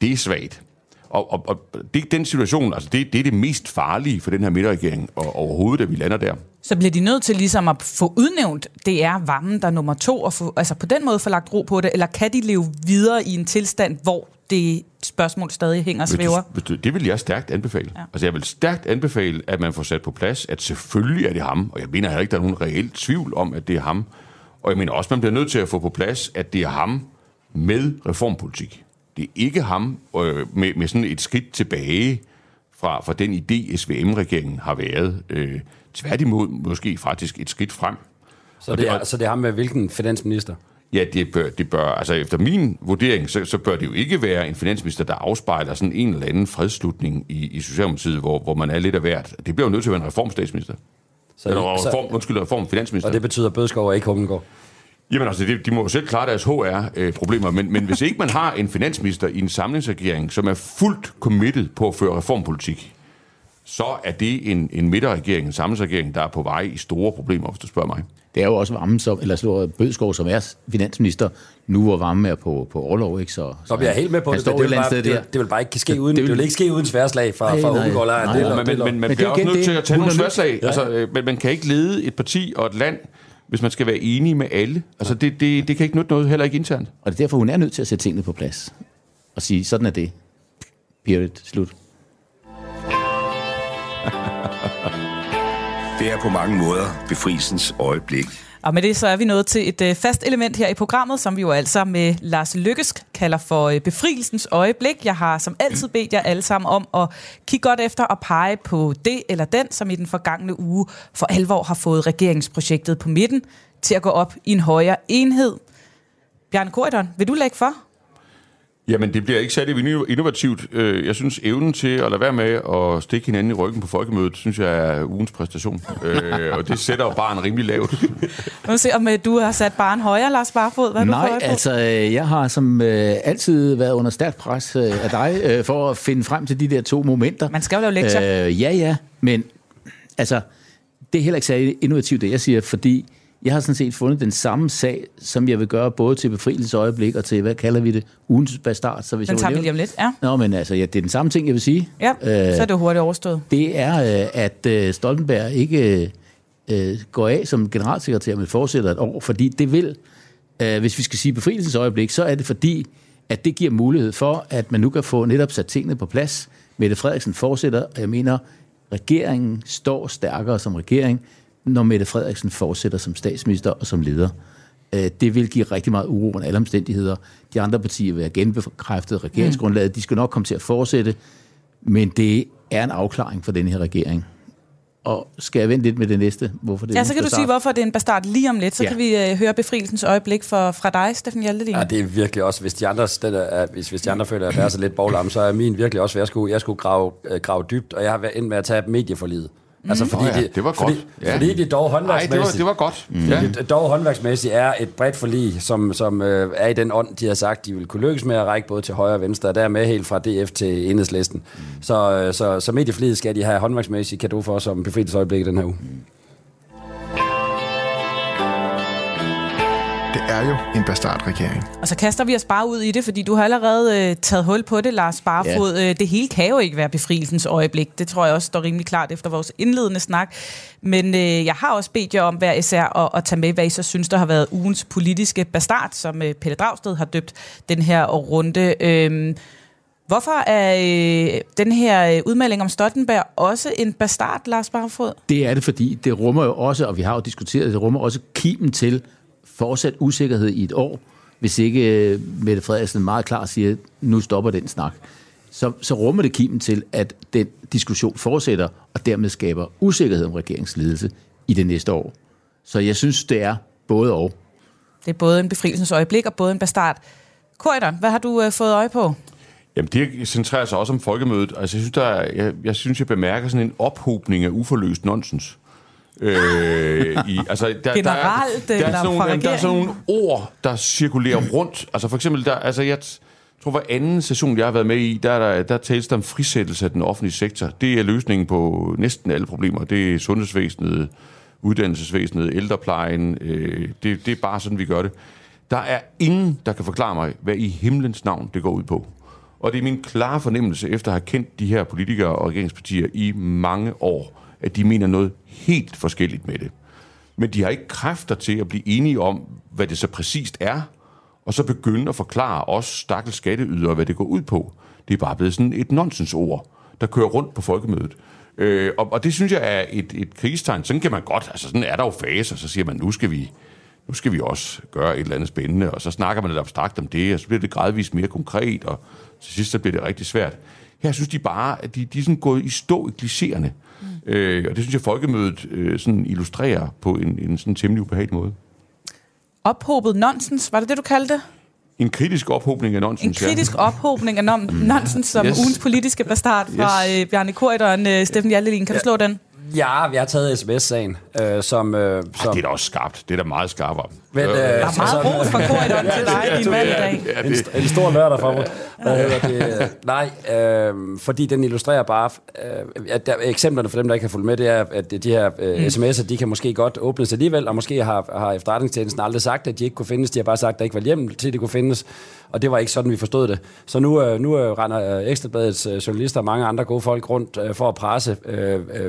Det er svagt. Og, og, og det, den situation, altså det, det er det mest farlige for den her midterregering og overhovedet, at vi lander der. Så bliver de nødt til ligesom at få udnævnt, det er varmen, der er nummer to, og få, altså på den måde få lagt ro på det, eller kan de leve videre i en tilstand, hvor det spørgsmål stadig hænger og svæver? Du, du, det vil jeg stærkt anbefale. Ja. Altså jeg vil stærkt anbefale, at man får sat på plads, at selvfølgelig er det ham, og jeg mener heller ikke, der er nogen reelt tvivl om, at det er ham. Og jeg mener også, man bliver nødt til at få på plads, at det er ham med reformpolitik. Det er ikke ham øh, med, med sådan et skridt tilbage fra, fra den idé, SVM-regeringen har været. Øh, tværtimod måske faktisk et skridt frem. Så det, er, så det er ham med hvilken finansminister? Ja, det bør, det bør, altså efter min vurdering, så, så bør det jo ikke være en finansminister, der afspejler sådan en eller anden fredslutning i, i Socialdemokratiet, hvor, hvor man er lidt af hvert. Det bliver jo nødt til at være en reformstatsminister. Så, eller reform, undskyld, reformfinansminister. Og det betyder Bødskov og ikke Hummelgaard? Jamen altså, de, de må jo selv klare deres HR-problemer, men, men hvis ikke man har en finansminister i en samlingsregering, som er fuldt committed på at føre reformpolitik, så er det en, en midterregering, en samlingsregering, der er på vej i store problemer, hvis du spørger mig. Det er jo også Vammen, som, eller slår Bødskov, som er finansminister, nu hvor Vammen er på, på overlov, ikke? Så, så jeg er helt med på det. Det, det, vil bare, det, det, vil bare ikke ske uden, det, vil, det vil ikke ske uden sværslag fra, fra Ungegård. Men, men, men man bliver også nødt til at tage nogle sværslag. Altså, øh, men man kan ikke lede et parti og et land, hvis man skal være enig med alle. Altså, det, det, det kan ikke nytte noget, heller ikke internt. Og det er derfor, hun er nødt til at sætte tingene på plads. Og sige, sådan er det. Period. Slut. det er på mange måder befrielsens øjeblik. Og med det så er vi nået til et øh, fast element her i programmet, som vi jo altså med Lars Lykkesk kalder for øh, befrielsens øjeblik. Jeg har som altid bedt jer alle sammen om at kigge godt efter og pege på det eller den, som i den forgangne uge for alvor har fået regeringsprojektet på midten til at gå op i en højere enhed. Bjarne Korydon, vil du lægge for? Jamen, det bliver ikke særlig innovativt. Øh, jeg synes, evnen til at lade være med at stikke hinanden i ryggen på folkemødet, synes jeg er ugens præstation. Øh, og det sætter jo barn rimelig lavt. Nu se, om øh, du har sat barn højere, Lars Barfod. Hvad Nej, du altså, jeg har som øh, altid været under stærkt pres øh, af dig, øh, for at finde frem til de der to momenter. Man skal jo lave lektier. Øh, ja, ja, men altså, det er heller ikke særlig innovativt, det jeg siger, fordi jeg har sådan set fundet den samme sag, som jeg vil gøre både til befrielsesøjeblik og til, hvad kalder vi det, ugens bastard. Så hvis Den jeg tager vi lige om lidt, ja. Nå, men altså, ja, det er den samme ting, jeg vil sige. Ja, så er det hurtigt overstået. Det er, øh, at øh, Stoltenberg ikke øh, går af som generalsekretær, men fortsætter et år, fordi det vil, øh, hvis vi skal sige befrielsesøjeblik, så er det fordi, at det giver mulighed for, at man nu kan få netop sat tingene på plads. Mette Frederiksen fortsætter, og jeg mener, regeringen står stærkere som regering, når Mette Frederiksen fortsætter som statsminister og som leder. Øh, Det vil give rigtig meget uro under alle omstændigheder. De andre partier vil have genbekræftet regeringsgrundlaget. De skal nok komme til at fortsætte, men det er en afklaring for den her regering. Og skal jeg vente lidt med det næste? Hvorfor det Ja, så kan du sige, hvorfor det er en bastard lige om lidt. Så Ja. ja. kan vi øh, høre befrielsens øjeblik for, fra dig, Steffen Hjaltelin. Ja, det er virkelig også, hvis de andre, den er, hvis, hvis de andre føler, at jeg er så lidt boglam, så er min virkelig også, at jeg skulle, jeg skulle grave, øh, grave dybt, og jeg har været ind med at tage medieforlidet. Altså fordi, Nå ja, det, var fordi, godt. Ja. fordi det dog Nej, håndværksmæssigt... det var, det var godt. Mm. Ja. Det dog håndværksmæssigt er et bredt forlig, som, som øh, er i den ånd, de har sagt, de vil kunne lykkes med at række både til højre og venstre, og dermed helt fra DF til enhedslisten. Så, øh, så, så medieforliget skal de have håndværksmæssigt kado for som befrielsesøjeblik i den her uge. Det er jo en bastardregering. Og så kaster vi os bare ud i det, fordi du har allerede øh, taget hul på det, Lars Barfod. Ja. Det hele kan jo ikke være befrielsens øjeblik. Det tror jeg også står rimelig klart efter vores indledende snak. Men øh, jeg har også bedt jer om hver især at, at tage med, hvad I så synes, der har været ugens politiske bastard, som øh, Pelle Dragsted har døbt den her runde. Øhm, hvorfor er øh, den her øh, udmelding om Stoltenberg også en bastard, Lars Barfod? Det er det, fordi det rummer jo også, og vi har jo diskuteret, det rummer også kimen til fortsat usikkerhed i et år, hvis ikke øh, Mette Frederiksen meget klart siger, nu stopper den snak. Så, så rummer det kimen til, at den diskussion fortsætter, og dermed skaber usikkerhed om regeringsledelse i det næste år. Så jeg synes, det er både og. Det er både en befrielsens øjeblik og både en bastard. Korydon, hvad har du øh, fået øje på? Jamen, det centrerer sig også om folkemødet. Altså, jeg synes, der er, jeg, jeg synes, jeg bemærker sådan en ophobning af uforløst nonsens. Øh, i, altså, der, Generelt, der, er, der, er sådan nogle, der er sådan nogle ord, der cirkulerer rundt. Altså for eksempel, der, altså jeg tror, hver anden session, jeg har været med i, der, er der, der tales der om frisættelse af den offentlige sektor. Det er løsningen på næsten alle problemer. Det er sundhedsvæsenet, uddannelsesvæsenet, ældreplejen. Øh, det, det er bare sådan, vi gør det. Der er ingen, der kan forklare mig, hvad i himlens navn det går ud på. Og det er min klare fornemmelse, efter at have kendt de her politikere og regeringspartier i mange år, at de mener noget helt forskelligt med det. Men de har ikke kræfter til at blive enige om, hvad det så præcist er, og så begynde at forklare os stakkels skatteydere, hvad det går ud på. Det er bare blevet sådan et nonsensord, der kører rundt på folkemødet. Øh, og, og det synes jeg er et, et krigstegn. Sådan kan man godt, altså sådan er der jo faser, så siger man, nu skal vi nu skal vi også gøre et eller andet spændende, og så snakker man lidt abstrakt om det, og så bliver det gradvist mere konkret, og til sidst så bliver det rigtig svært. Her synes de bare, at de, de er sådan gået i stå i klichéerne. Mm. Øh, og det synes jeg, folkemødet øh, sådan illustrerer på en, en sådan temmelig ubehagelig måde. Ophobet nonsens, var det det, du kaldte det? En kritisk ophobning af En nonsens. ja. kritisk ophobning af non- nonsens som Yes. ugens politiske bastard fra Yes. øh, Bjarne Korydon, øh, Steffen Hjaltelin. Kan du slå den? Ja, vi har taget sms-sagen, øh, som... Øh, Ej, som det er da også skarpt. Det er da meget skarpere. Men, øh, Der er meget altså- ros fra Korydon til dig, din valg i dag. Ja, en, det, en stor lørdag for mig. Hvad hedder det? Nej, øh, fordi den illustrerer bare, øh, at der, eksemplerne for dem, der ikke har fulgt med, det er, at de her øh, Mm. sms'er, de kan måske godt åbnes alligevel, og måske har, har efterretningstjenesten aldrig sagt, at de ikke kunne findes. De har bare sagt, at der ikke var hjemmel til, at de kunne findes. Og det var ikke sådan, vi forstod det. Så nu, øh, nu øh, render øh, Ekstrabladets journalister og mange andre gode folk rundt for at presse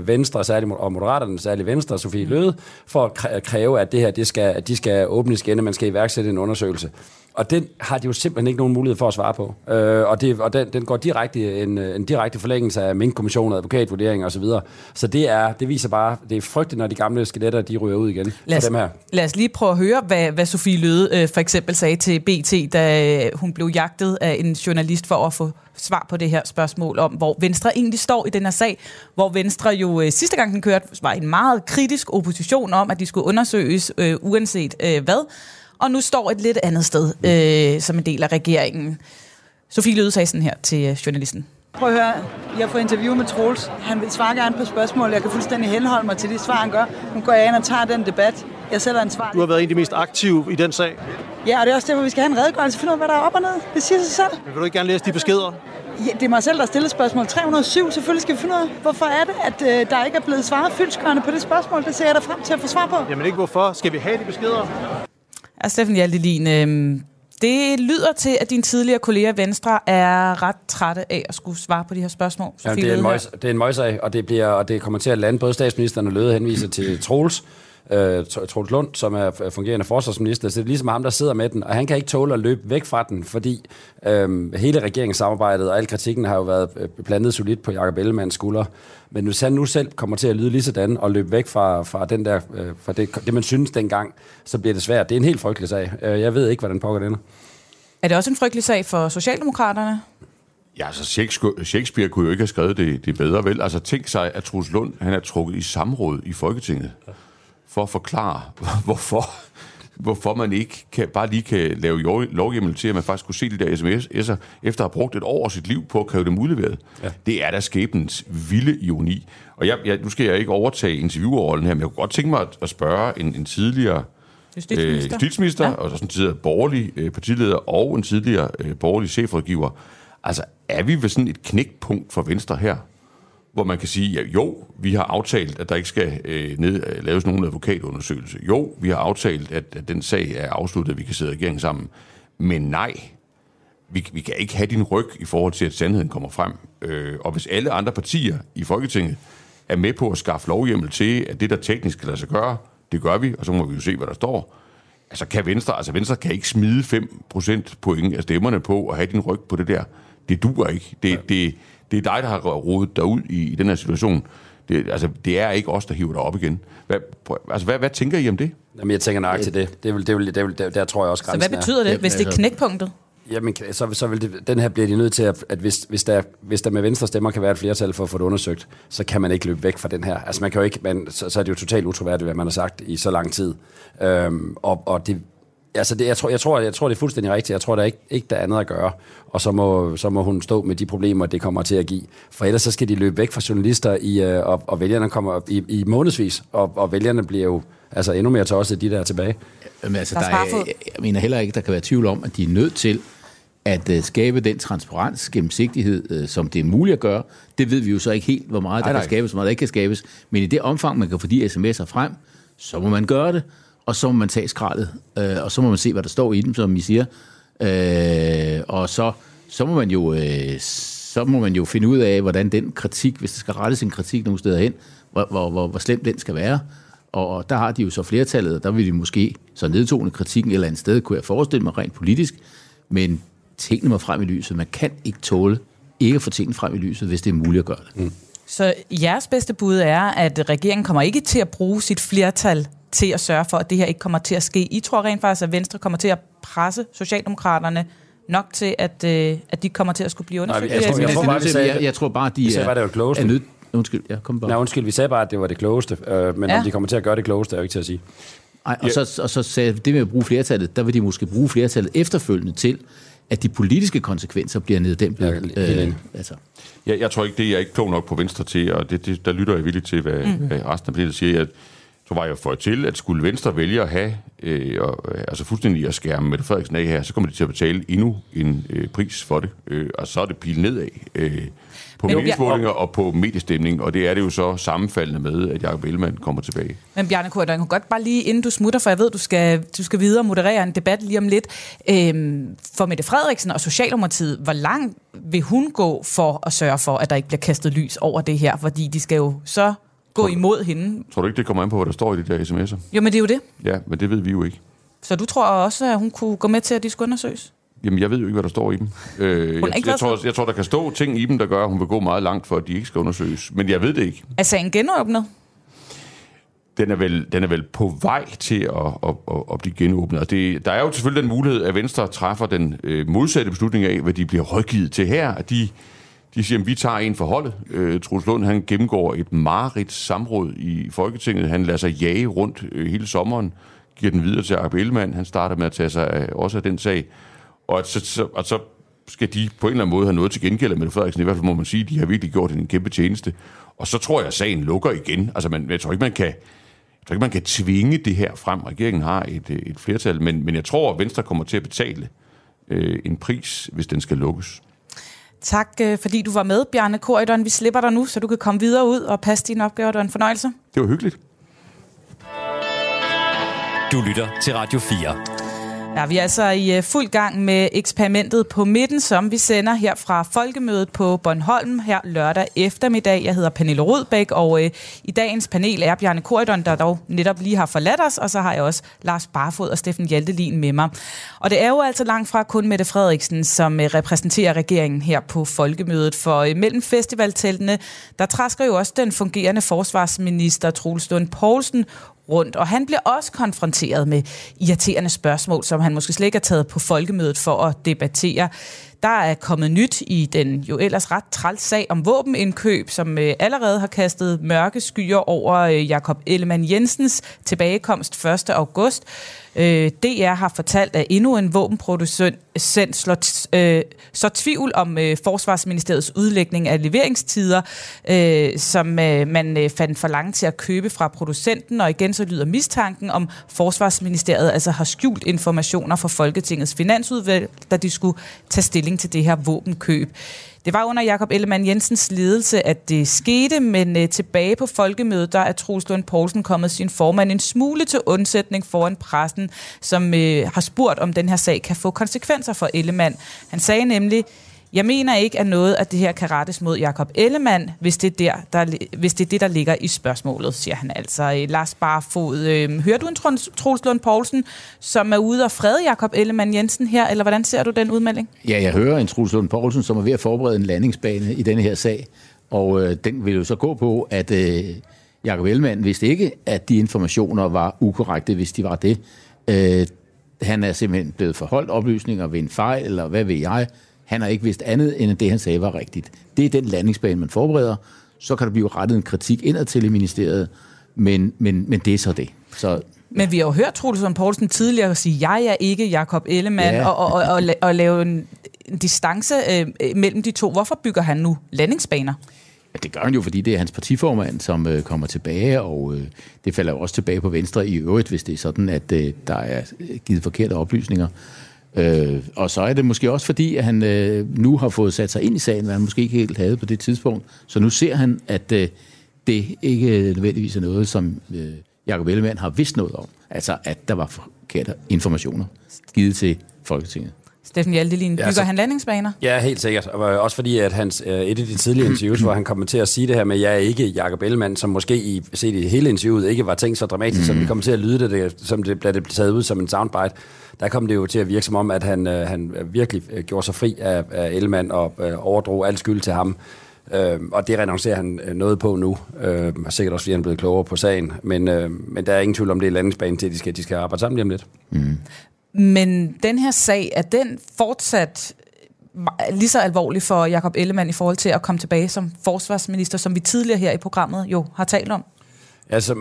Venstre, særligt, og Moderaterne, særligt Venstre, Sofie Løde, for at kræve, at det her det skal, at de skal åbnes igen, at man skal iværksætte en undersøgelse. Og den har de jo simpelthen ikke nogen mulighed for at svare på. Øh, og det, og den, den går direkte en, en direkte forlængelse af Mink-kommissionen, advokatvurdering osv. Så, videre. så det, er, det viser bare, det er frygteligt, når de gamle skeletter de ryger ud igen Lad os, dem her. lad os lige prøve at høre, hvad, hvad Sofie Løde øh, for eksempel sagde til BT, da øh, hun blev jagtet af en journalist for at få svar på det her spørgsmål om, hvor Venstre egentlig står i den her sag, hvor Venstre jo øh, sidste gang den kørte, var en meget kritisk opposition om, at de skulle undersøges øh, uanset øh, hvad, og nu står et lidt andet sted øh, som en del af regeringen. Sofie Løde sagde sådan her til øh, journalisten. Prøv at høre, jeg får interview med Troels. Han vil svare gerne på spørgsmål. Jeg kan fuldstændig henholde mig til de svar, han gør. Nu går jeg ind og tager den debat. Jeg sætter en svar. Du har været en af de mest aktive i den sag. Ja, og det er også derfor, vi skal have en redegørelse. Finde ud af, hvad der er op og ned. Det siger sig selv. Men vil du ikke gerne læse de beskeder? Ja, det er mig selv, der har stillet spørgsmål 307. Selvfølgelig skal vi finde ud af, hvorfor er det, at øh, der ikke er blevet svaret fyldskørende på det spørgsmål. Det ser jeg da frem til at få svar på. Jamen ikke hvorfor. Skal vi have de beskeder? Ja, Steffen Hjaltelin, øh, det lyder til, at din tidligere kollega Venstre er ret trætte af at skulle svare på de her spørgsmål. Ja, Sofie det, er en møjs, det er en møjsag, og det, bliver, og det kommer til at lande både statsministeren og Løde henviser til Troels, øh, Tro- Troels Lund, som er fungerende forsvarsminister, så det er ligesom ham, der sidder med den, og han kan ikke tåle at løbe væk fra den, fordi øh, hele regeringssamarbejdet og al kritikken har jo været øh, blandet solidt på Jacob Ellemanns skulder. Men hvis han nu selv kommer til at lyde lige sådan og løbe væk fra, fra, den der, øh, fra det, det, man synes dengang, så bliver det svært. Det er en helt frygtelig sag. Øh, Jeg ved ikke, hvordan pokker det ender. Er det også en frygtelig sag for Socialdemokraterne? Ja, altså Shakespeare, Shakespeare kunne jo ikke have skrevet det, det bedre, vel? Altså tænk sig, at Truls Lund, han er trukket i samråd i Folketinget for at forklare, *laughs* hvorfor, hvorfor man ikke kan, bare lige kan lave lovhjemmel til, at man faktisk kunne se de der sms'er, efter at have brugt et år af sit liv på at kræve dem udleveret. Ja. Det er da skæbens vilde ironi. Og jeg, jeg, nu skal jeg ikke overtage interviewerrollen her, men jeg kunne godt tænke mig at, at spørge en, en tidligere Justitsminister. øh, justitsminister, ja. og så en tidligere borgerlig øh, partileder og en tidligere øh, borgerlig chefrådgiver. Altså, er vi ved sådan et knækpunkt for Venstre her, hvor man kan sige, ja, jo, vi har aftalt, at der ikke skal øh, ned, øh, laves nogen advokatundersøgelse. Jo, vi har aftalt, at, at den sag er afsluttet, at vi kan sidde i regeringen sammen. Men nej, vi, vi kan ikke have din ryg i forhold til, at sandheden kommer frem. Øh, og hvis alle andre partier i Folketinget er med på at skaffe lovhjemmel til, at det, der teknisk kan lade sig gøre, det gør vi, og så må vi jo se, hvad der står. Altså kan Venstre, altså Venstre kan ikke smide 5% point af stemmerne på og have din ryg på det der. Det duer ikke. Det, ja. det, det er dig, der har rodet dig ud i, i den her situation. Det, altså, det er ikke os, der hiver dig op igen. Hvad, altså, hvad, hvad tænker I om det? Jamen, jeg tænker nok til det. Det vil, det vil, det vil, der, der tror jeg også, Så grænsen hvad betyder det, hvis det er knækpunktet? Jamen, så, så vil det, den her bliver de nødt til, at, at hvis, hvis, der, hvis der med venstre stemmer kan være et flertal for at få det undersøgt, så kan man ikke løbe væk fra den her. Altså man kan jo ikke, man, så, så er det jo totalt utroværdigt, hvad man har sagt i så lang tid. Øhm, og, og det, altså det, jeg, tror, jeg, tror, jeg tror, det er fuldstændig rigtigt. Jeg tror, der er ikke, ikke der er andet at gøre. Og så må, så må hun stå med de problemer, det kommer til at give. For ellers så skal de løbe væk fra journalister, i, øh, og, og vælgerne kommer i, i månedsvis, og, og vælgerne bliver jo altså endnu mere tosset, de der er tilbage. Jamen, altså, Der der er jeg mener heller ikke, der kan være tvivl om, at de er nødt til at uh, skabe den transparens, gennemsigtighed, uh, som det er muligt at gøre. Det ved vi jo så ikke helt, hvor meget der Nej, nej. kan skabes, hvor meget der ikke kan skabes. Men i det omfang, man kan få de sms'er frem, så må man gøre det, og så må man tage skraldet, uh, og så må man se, hvad der står i dem, som I siger. Uh, og så, så må man jo... Uh, så må man jo finde ud af, hvordan den kritik, hvis der skal rettes en kritik nogle steder hen, hvor, hvor, hvor, hvor slemt den skal være. Og, og der har de jo så flertallet, og der vil de måske så nedtone kritikken et eller andet sted, kunne jeg forestille mig rent politisk. Men tingene må frem i lyset. Man kan ikke tåle ikke at få tingene frem i lyset, hvis det er muligt at gøre det. Mm. Så jeres bedste bud er, at regeringen kommer ikke til at bruge sit flertal til at sørge for, at det her ikke kommer til at ske. I tror rent faktisk, at Venstre kommer til at presse Socialdemokraterne nok til, at, øh, at de kommer til at skulle blive Nej, undersøgt? jeg tror- jeg tror bare, vi sagde- jeg, jeg tror bare, de sagde er, var det klogeste. er nødt... Undskyld, jeg kom bare. Nej, undskyld, vi sagde bare, at det var det klogeste, øh, men Ja. ja. om de kommer til at gøre det klogeste, er jo ikke til at sige. Ej, og, så, og så sagde det med at bruge flertallet, der vil de måske bruge flertallet efterfølgende til, at de politiske konsekvenser bliver neddæmpet. Ja, enig. altså. Jeg, jeg tror ikke, det er jeg ikke klog nok på Venstre til, og det, det, der lytter jeg villigt til, hvad, mm. hvad resten af partiet siger. Jeg tror bare, jeg får til, at skulle Venstre vælge at have, øh, og, øh, altså fuldstændig at skærme Mette Frederiksen af her, så kommer de til at betale endnu en øh, pris for det, øh, og så er det pil nedad. Øh, på Men- meningsmålinger og på mediestemning, og det er det jo så sammenfaldende med, at Jacob Ellemann kommer tilbage. Men Bjarne Kurt, jeg kunne godt bare lige, inden du smutter, for jeg ved, du skal, du skal videre og moderere en debat lige om lidt. Øhm, for Mette Frederiksen og Socialdemokratiet, hvor langt vil hun gå for at sørge for, at der ikke bliver kastet lys over det her? Fordi de skal jo så gå imod hende. Tror du ikke, det kommer an på, hvad der står i de der sms'er? Jo, men det er jo det. Ja, men det ved vi jo ikke. Så du tror også, at hun kunne gå med til, at de skulle undersøges? Jamen, jeg ved jo ikke, hvad der står i dem. Øh, jeg, jeg, tror, jeg tror, der kan stå ting i dem, der gør, at hun vil gå meget langt, for at de ikke skal undersøges. Men jeg ved det ikke. Er sagen genåbnet? Den er vel, den er vel på vej til at, at, at, at blive genåbnet. Og det, der er jo selvfølgelig den mulighed, at Venstre træffer den øh, modsatte beslutning af, hvad de bliver rådgivet til her. At de, de siger, at vi tager en for holdet. Øh, Truls Lund, han gennemgår et mareridt samråd i Folketinget. Han lader sig jage rundt øh, hele sommeren, giver den videre til Jacob Ellemann. Han starter med at tage sig af, også af den sag. Og at så, så, at så skal de på en eller anden måde have noget til gengæld med Frederiksen. I hvert fald må man sige, at de har virkelig gjort en kæmpe tjeneste. Og så tror jeg, at sagen lukker igen. Altså, man, jeg tror ikke, man kan... Jeg tror ikke, man kan tvinge det her frem. Regeringen har et, øh, et flertal, men, men jeg tror, at Venstre kommer til at betale øh, en pris, hvis den skal lukkes. Tak, øh, fordi du var med, Bjarne Korydon. Vi slipper dig nu, så du kan komme videre ud og passe dine opgaver. Det var en fornøjelse. Det var hyggeligt. Du lytter til Radio 4. Ja, vi er altså i øh, fuld gang med eksperimentet på midten, som vi sender her fra Folkemødet på Bornholm her lørdag eftermiddag. Jeg hedder Pernille Rodbæk, og øh, i dagens panel er Bjarne Korydon, der dog netop lige har forladt os, og så har jeg også Lars Barfod og Steffen Hjaltelin med mig. Og det er jo altså langt fra kun Mette Frederiksen, som øh, repræsenterer regeringen her på Folkemødet, for øh, mellem festivalteltene, der træsker jo også den fungerende forsvarsminister Troels Lund Poulsen rundt. Og han bliver også konfronteret med irriterende spørgsmål, som han måske slet ikke har taget på folkemødet for at debattere. Der er kommet nyt i den jo ellers ret træls sag om våbenindkøb, som øh, allerede har kastet mørke skyer over øh, Jakob Ellemann Jensens tilbagekomst 1. august. Øh, DR har fortalt, at endnu en våbenproducent slår øh, så tvivl om øh, Forsvarsministeriets udlægning af leveringstider, øh, som øh, man øh, fandt for langt til at købe fra producenten, og igen så lyder mistanken om Forsvarsministeriet altså har skjult informationer for Folketingets finansudvalg, da de skulle tage stilling til det her våbenkøb. Det var under Jakob Ellemann Jensens ledelse, at det skete, men øh, tilbage på folkemødet, der er Troels Lund Poulsen kommet sin formand en smule til undsætning foran pressen, som øh, har spurgt, om den her sag kan få konsekvenser for Ellemann. Han sagde nemlig, jeg mener ikke, at noget af det her kan rettes mod Jakob Ellemann, hvis det, er der, der, hvis det er det, der ligger i spørgsmålet, siger han altså. Øh, Lars Barfod, øh, hører du en Troels Lund Poulsen, som er ude og frede Jakob Ellemann Jensen her, eller hvordan ser du den udmelding? Ja, jeg hører en Troels Lund Poulsen, som er ved at forberede en landingsbane i denne her sag, og øh, den vil jo så gå på, at øh, Jakob Ellemann vidste ikke, at de informationer var ukorrekte, hvis de var det. Øh, han er simpelthen blevet forholdt oplysninger ved en fejl, eller hvad ved jeg, han har ikke vidst andet, end at det, han sagde, var rigtigt. Det er den landingsbane, man forbereder. Så kan der blive rettet en kritik indad til i ministeriet, men, men, men det er så det. Så men vi har jo hørt Troels Poulsen tidligere sige, jeg er ikke Jakob Ellemann, ja. og, og, og, og, og lave en, en distance øh, mellem de to. Hvorfor bygger han nu landingsbaner? Ja, det gør han jo, fordi det er hans partiformand, som øh, kommer tilbage, og øh, det falder jo også tilbage på Venstre i øvrigt, hvis det er sådan, at øh, der er givet forkerte oplysninger. Øh, og så er det måske også fordi, at han øh, nu har fået sat sig ind i sagen, hvad han måske ikke helt havde på det tidspunkt. Så nu ser han, at øh, det ikke øh, nødvendigvis er noget, som øh, Jacob Ellemann har vidst noget om. Altså, at der var forkerte informationer givet til Folketinget. Steffen Hjaltelin, bygger ja, så, han landingsbaner? Ja, helt sikkert. Og også fordi, at hans, øh, et af de tidligere *clears throat* interviews, hvor han kommer til at sige det her med, at jeg er ikke Jacob Ellemann, som måske i, set i hele interviewet ikke var tænkt så dramatisk, mm. som det kommer til at lyde, det, det, som det blev taget ud som en soundbite der kom det jo til at virke som om, at han, øh, han virkelig øh, gjorde sig fri af, af Ellemann og øh, overdrog al skyld til ham. Øh, og det renoncerer han øh, noget på nu, øh, og sikkert også fordi han er blevet klogere på sagen. Men, øh, men der er ingen tvivl om, det er landingsbanen til, at de skal, de skal arbejde sammen lige om lidt. Mm. Men den her sag, er den fortsat øh, lige så alvorlig for Jakob Ellemann i forhold til at komme tilbage som forsvarsminister, som vi tidligere her i programmet jo har talt om? Altså,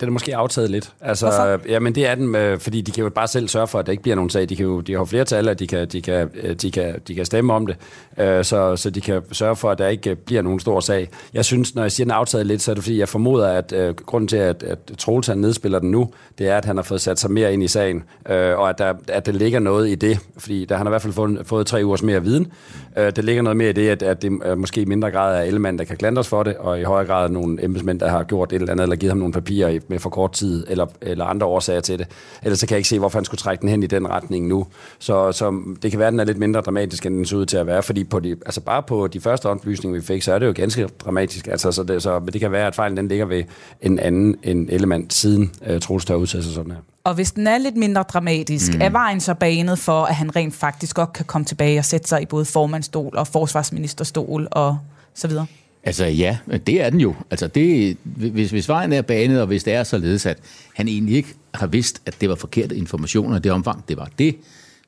den er måske aftaget lidt. Altså, ja, men det er den, øh, fordi de kan jo bare selv sørge for, at der ikke bliver nogen sag. De, kan jo, de har flertal, at de kan, de, kan, øh, de, kan, de kan stemme om det, øh, så, så de kan sørge for, at der ikke bliver nogen stor sag. Jeg synes, når jeg siger, den er aftaget lidt, så er det fordi, jeg formoder, at uh, grunden til, at, at Troels han nedspiller den nu, det er, at han har fået sat sig mere ind i sagen, uh, og at der, at der ligger noget i det, fordi der han har i hvert fald fået, fået tre ugers mere viden. Uh, der ligger noget mere i det, at, at det måske i mindre grad er Ellemann, der kan klandres for det, og i højere grad nogle embedsmænd, der har gjort et eller andet, eller givet ham nogle papirer med for kort tid, eller, eller andre årsager til det. Ellers så kan jeg ikke se, hvorfor han skulle trække den hen i den retning nu. Så, så det kan være, at den er lidt mindre dramatisk, end den ser ud til at være, fordi på de, altså bare på de første oplysninger, vi fik, så er det jo ganske dramatisk. Altså, så, det, så det kan være, at fejlen den ligger ved en anden en element siden uh, Troels tør udtage sig sådan her. Og hvis den er lidt mindre dramatisk, mm. er vejen så banet for, at han rent faktisk godt kan komme tilbage og sætte sig i både formandstol og forsvarsministerstol og så videre? Altså ja, det er den jo. Altså det, hvis, hvis vejen er banet, og hvis det er således, at han egentlig ikke har vidst, at det var forkerte informationer i det omfang, det var det,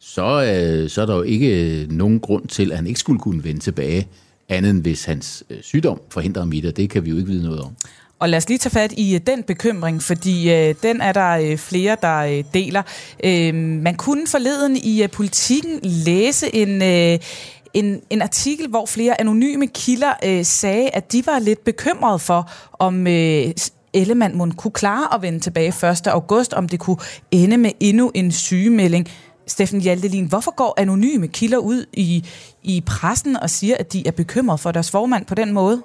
så, øh, så er der jo ikke øh, nogen grund til, at han ikke skulle kunne vende tilbage, andet end hvis hans øh, sygdom forhindrer ham i det. Det kan vi jo ikke vide noget om. Og lad os lige tage fat i øh, den bekymring, fordi øh, den er der øh, flere, der øh, deler. Øh, man kunne forleden i øh, politikken læse en... Øh, en, en artikel, hvor flere anonyme kilder øh, sagde, at de var lidt bekymrede for, om øh, Ellemann må kunne klare at vende tilbage 1. august, om det kunne ende med endnu en sygemelding. Steffen Hjaltelin, hvorfor går anonyme kilder ud i, i pressen og siger, at de er bekymrede for deres formand på den måde?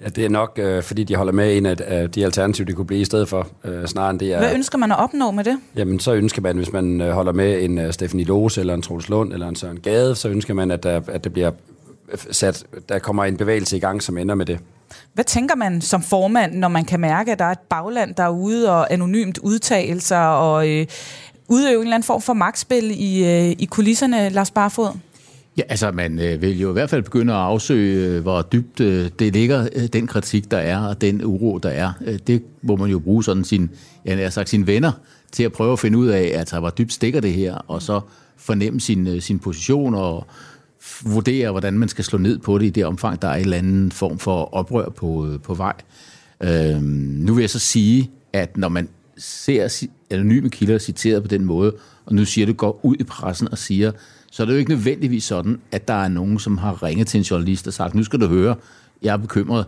Ja, det er nok, øh, fordi de holder med en af, af de alternativer, de kunne blive i stedet for, øh, snarere end det er... Hvad ønsker man at opnå med det? Jamen, så ønsker man, hvis man øh, holder med en uh, Stephanie Lose, eller en Troels Lund, eller en Søren Gade, så ønsker man, at der, at det bliver sat, der kommer en bevægelse i gang, som ender med det. Hvad tænker man som formand, når man kan mærke, at der er et bagland derude, og anonymt udtalelser, og øh, udøve en eller anden form for magtspil i, øh, i kulisserne, Lars Barfod? Ja, altså man øh, vil jo i hvert fald begynde at afsøge, øh, hvor dybt øh, det ligger, øh, den kritik, der er, og den uro, der er. Øh, det må man jo bruge sådan sin, ja, jeg sagt, sine venner til at prøve at finde ud af, altså, hvor dybt stikker det her, og så fornemme sin, øh, sin position og vurdere, hvordan man skal slå ned på det i det omfang, der er en eller anden form for oprør på, øh, på vej. Øh, nu vil jeg så sige, at når man ser anonyme kilder citeret på den måde, og nu siger det går ud i pressen og siger, så er det jo ikke nødvendigvis sådan, at der er nogen, som har ringet til en journalist og sagt, nu skal du høre, jeg er bekymret.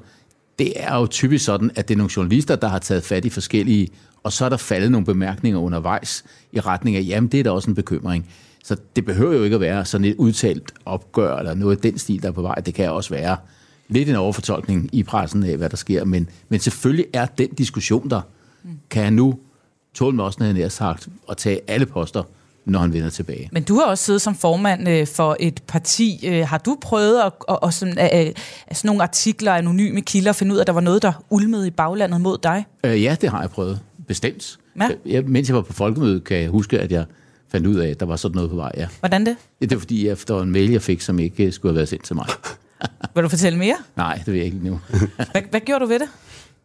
Det er jo typisk sådan, at det er nogle journalister, der har taget fat i forskellige, og så er der faldet nogle bemærkninger undervejs i retning af, jamen det er da også en bekymring. Så det behøver jo ikke at være sådan et udtalt opgør eller noget af den stil, der er på vej. Det kan også være lidt en overfortolkning i pressen af, hvad der sker. Men, men selvfølgelig er den diskussion der. Kan jeg nu tåle med også, når sagt, at tage alle poster, når han vender tilbage. Men du har også siddet som formand øh, for et parti. Øh, har du prøvet at, at, at sådan, at sådan nogle artikler, anonyme kilder, finde ud af, at der var noget, der ulmede i baglandet mod dig? Øh, ja, det har jeg prøvet. Bestemt. Ja. Jeg, mens jeg var på folkemødet, kan jeg huske, at jeg fandt ud af, at der var sådan noget på vej, ja. Hvordan det? Ja, det var fordi, efter en mail, jeg fik, som ikke skulle have været sendt til mig. *laughs* vil du fortælle mere? Nej, det vil jeg ikke nu. *laughs* hvad, hvad gjorde du ved det?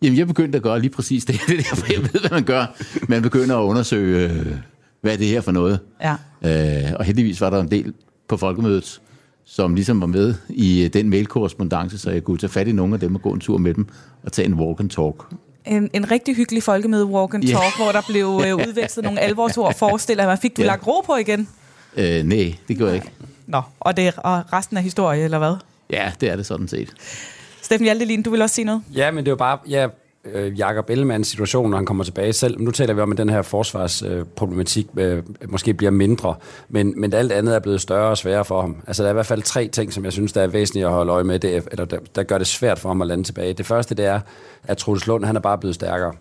Jamen, jeg begyndte at gøre lige præcis det. *laughs* Det er derfor, jeg ved, hvad man gør. Man begynder at undersøge, øh, hvad er det her for noget. Ja. Øh, og heldigvis var der en del på folkemødet, som ligesom var med i den mailkorrespondence, så jeg kunne tage fat i nogle af dem og gå en tur med dem og tage en walk and talk en, en rigtig hyggelig folkemøde walk and talk, yeah. hvor der blev øh, udvekslet nogle alvorsord. *laughs* Forestiller jeg mig, fik du yeah. lagt ro på igen? Øh, nej, det gjorde jeg ikke. Nå, og det er og resten af historien, eller hvad? Ja, det er det sådan set. Steffen Hjaltelin, du vil også sige noget? Ja, men det er jo bare, ja, øh, Jakob Ellemanns situation, når han kommer tilbage selv. Nu taler vi om, at den her forsvarsproblematik øh, øh, måske bliver mindre, men, men alt andet er blevet større og sværere for ham. Altså, der er i hvert fald tre ting, som jeg synes, der er væsentligt at holde øje med, det, eller der, der gør det svært for ham at lande tilbage. Det første, det er, at Truls Lund, han er bare blevet stærkere.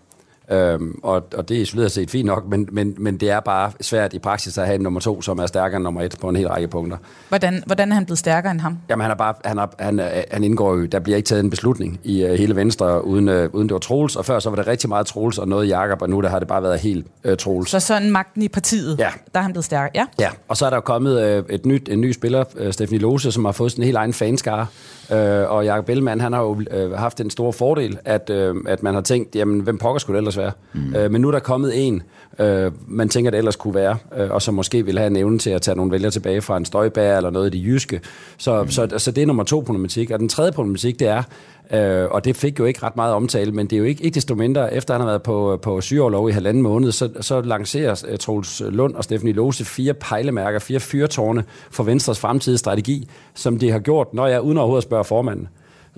Øhm, og, og det er isoleret set fint nok, men, men, men det er bare svært i praksis at have en nummer to, som er stærkere end nummer et på en hel række punkter. Hvordan, hvordan er han blevet stærkere end ham? Jamen han, er bare, han, er, han, han indgår jo, der bliver ikke taget en beslutning i uh, hele Venstre, uden, uh, uden det var Troels, og før så var det rigtig meget Troels og noget Jakob, og nu der har det bare været helt uh, Troels. Så sådan magten i partiet, ja. der er han blevet stærkere, ja? Ja, og så er der jo kommet uh, et nyt, en ny spiller, uh, Stephanie Lose, som har fået sin helt egen fanskare, Øh, og Jakob Ellemann, han har jo øh, haft en stor fordel, at, øh, at man har tænkt, jamen, hvem pokker skulle det ellers være? Mm. Øh, men nu er der kommet en, øh, man tænker, det ellers kunne være, øh, og som måske vil have en evne til at tage nogle vælgere tilbage fra en støjbær eller noget i de jyske. Så, mm. så, så det er nummer to problematik. Og den tredje problematik, det er, Øh, og det fik jo ikke ret meget omtale, men det er jo ikke, ikke desto mindre, efter han har været på, på sygeoverlov i halvanden måned, så, så lancerer uh, Troels Lund og Stephanie Lose fire pejlemærker, fire fyrtårne for Venstres fremtidige strategi, som de har gjort, når jeg uden overhovedet at spørge formanden.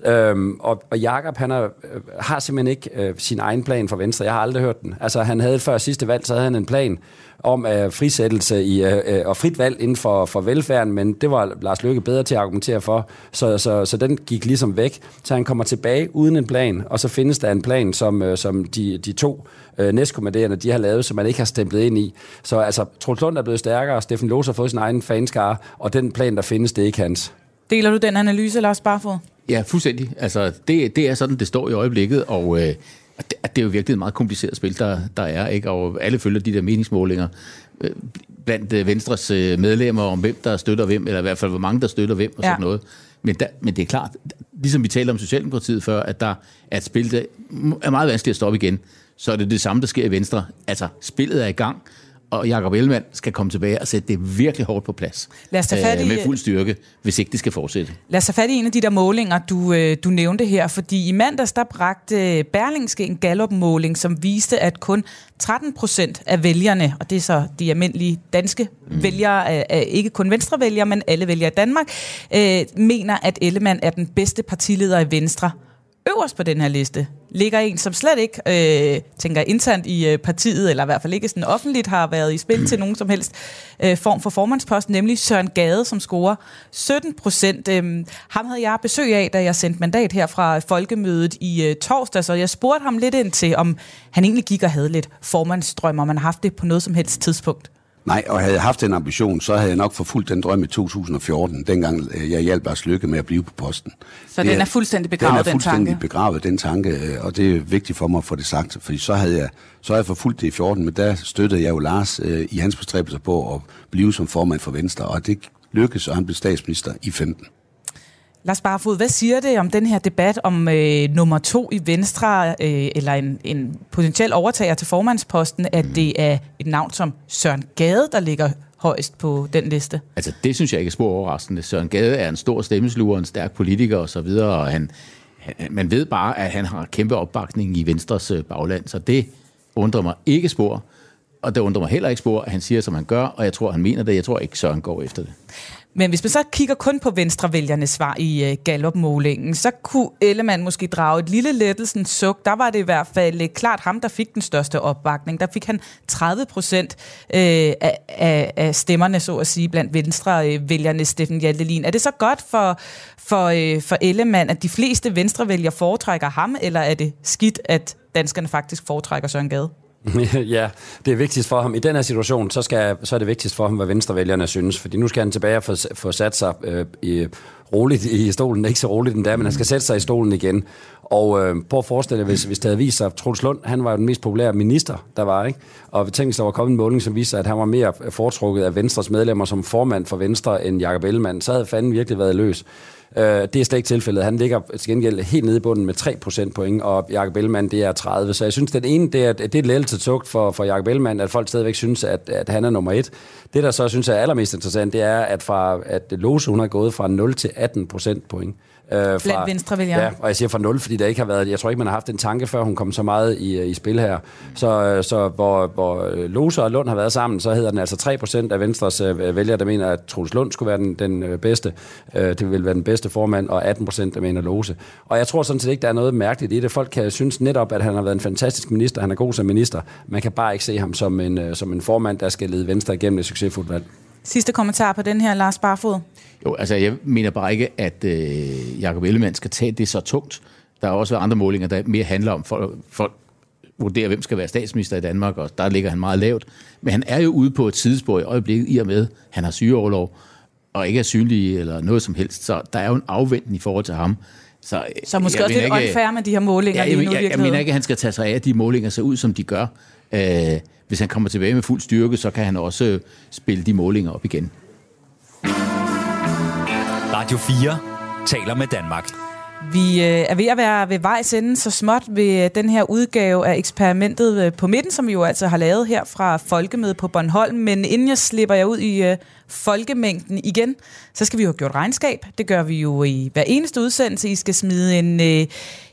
Øhm, og, og Jakob, han er, øh, har simpelthen ikke øh, sin egen plan for Venstre. Jeg har aldrig hørt den. Altså, han havde før sidste valg, så havde han en plan om øh, frisættelse i, øh, øh, og frit valg inden for, for velfærden, men det var Lars Løkke bedre til at argumentere for, så, så, så den gik ligesom væk. Så han kommer tilbage uden en plan, og så findes der en plan, som, øh, som de, de to øh, næstkommanderende, de har lavet, som man ikke har stemplet ind i. Så altså, Troels Lund er blevet stærkere, Steffen Lose har fået sin egen fanskare, og den plan, der findes, det er ikke hans. Deler du den analyse, Lars Barfod? Ja, fuldstændig. Altså, det, det er sådan, det står i øjeblikket, og øh, det, det er jo virkelig et meget kompliceret spil, der, der er, ikke? og alle følger de der meningsmålinger øh, blandt øh, Venstres øh, medlemmer om, hvem der støtter hvem, eller i hvert fald, hvor mange der støtter hvem, og ja. sådan noget. Men, der, men det er klart, ligesom vi talte om Socialdemokratiet før, at der er et spil, der er meget vanskeligt at stoppe igen, så er det det samme, der sker i Venstre. Altså, spillet er i gang, og Jakob Ellemann skal komme tilbage og sætte det virkelig hårdt på plads. Lad os tage fat i- øh, med fuld styrke, hvis ikke det skal fortsætte. Lad os tage fat i en af de der målinger, du, øh, du nævnte her, fordi i mandags der bragte Berlingske en Gallup-måling, som viste, at kun 13 procent af vælgerne, og det er så de almindelige danske mm. vælgere, øh, øh, ikke kun venstrevælgere, men alle vælgere i Danmark, øh, mener, at Ellemann er den bedste partileder i Venstre. Øverst på den her liste ligger en, som slet ikke øh, tænker internt i øh, partiet, eller i hvert fald ikke sådan offentligt har været i spil til nogen som helst øh, form for formandspost, nemlig Søren Gade, som scorer 17 procent. Øh, ham havde jeg besøg af, da jeg sendte mandat her fra folkemødet i øh, torsdag, så jeg spurgte ham lidt ind til, om han egentlig gik og havde lidt formandsdrøm, om man har haft det på noget som helst tidspunkt. Nej, og havde jeg haft den ambition, så havde jeg nok forfulgt den drøm i 2014, dengang øh, jeg hjalp Lars Lykke med at blive på posten. Så Det den er fuldstændig begravet, den, er den fuldstændig tanke? begravet, den tanke, øh, og det er vigtigt for mig at få det sagt, fordi så havde jeg, så havde jeg forfulgt det i 14, men der støttede jeg jo Lars øh, i hans bestræbelser på at blive som formand for Venstre, og det lykkedes, og han blev statsminister i 15. Lars Barfod, hvad siger det om den her debat om øh, nummer to i Venstre, øh, eller en, en potentiel overtager til formandsposten, at det er et navn som Søren Gade, der ligger højst på den liste? Altså, det synes jeg ikke er spor overraskende. Søren Gade er en stor stemmesluger, en stærk politiker osv., og han, han, man ved bare, at han har kæmpe opbakning i Venstres øh, bagland, så det undrer mig ikke spor. Og det undrer mig heller ikke spor, at han siger, som han gør, og jeg tror, han mener det. Jeg tror ikke, Søren går efter det. Men hvis man så kigger kun på venstrevælgernes svar i øh, Gallup-målingen, så kunne Ellemann måske drage et lille lettelsen suk. Der var det i hvert fald øh, klart ham, der fik den største opbakning. Der fik han 30 procent øh, af, af, af stemmerne, så at sige, blandt venstrevælgerne, Steffen Hjaltelin. Er det så godt for, for, øh, for Ellemann, at de fleste venstrevælgere foretrækker ham, eller er det skidt, at danskerne faktisk foretrækker Søren Gade? *laughs* ja, det er vigtigst for ham. I den her situation, så, skal, så er det vigtigst for ham, hvad venstrevælgerne synes. Fordi nu skal han tilbage og få, få sat sig øh, i, roligt i stolen. Ikke så roligt endda, men han skal sætte sig i stolen igen. Og øh, prøv at forestille dig, hvis, hvis det havde vist sig, Troels Lund, han var jo den mest populære minister, der var, ikke? Og tænk, hvis der var kommet en måling, som viste sig, at han var mere øh, foretrukket af Venstres medlemmer som formand for Venstre end Jakob Ellemann, så havde fanden virkelig været løs. Øh, det er slet ikke tilfældet. Han ligger til gengæld helt nede i bunden med 3 procentpoint, og Jakob Ellemann, det er 30. Så jeg synes, den ene, det er, det er et lettelse tugt for, for Jakob Ellemann, at folk stadigvæk synes, at, at han er nummer et. Det, der så synes jeg er allermest interessant, det er, at, fra, at Lose, hun er gået fra 0 til 18 procentpoint. Øh, Blandt venstrevælgere. Ja, og jeg siger fra 0, fordi der ikke har været, jeg tror ikke, man har haft en tanke, før hun kom så meget i, i spil her. Så, så hvor, hvor Lose og Lund har været sammen, så hedder den altså 3% af Venstres øh, vælgere, der mener, at Troels Lund skulle være den, den øh, bedste. Øh, det vil være den bedste formand, og 18% der mener Lose. Og jeg tror sådan set ikke, der er noget mærkeligt i det. Folk kan synes netop, at han har været en fantastisk minister, han er god som minister. Man kan bare ikke se ham som en, øh, som en formand, der skal lede Venstre igennem et succesfuldt valg. Sidste kommentar på den her, Lars Barfod. Jo, altså jeg mener bare ikke, at øh, Jacob Ellemann skal tage det så tungt. Der er også andre målinger, der mere handler om, folk, folk vurderer, hvem skal være statsminister i Danmark, og der ligger han meget lavt. Men han er jo ude på et sidespor i øjeblikket, i og med, han har sygeoverlov, og ikke er synlig eller noget som helst. Så der er jo en afventning i forhold til ham. Så, Så måske også lidt mener unfair med de her målinger Ja, jeg, lige nu jeg, jeg, jeg mener ikke, at han skal tage sig af, at de målinger ser ud, som de gør. Øh, hvis han kommer tilbage med fuld styrke, så kan han også øh, spille de målinger op igen. Radio 4 taler med Danmark. Vi øh, er ved at være ved vejs ende så småt ved øh, den her udgave af eksperimentet på midten, som vi jo altså har lavet her fra Folkemødet på Bornholm. Men inden jeg slipper jer ud i folkemængden igen, så skal vi jo have gjort regnskab. Det gør vi jo i hver eneste udsendelse. I skal smide en,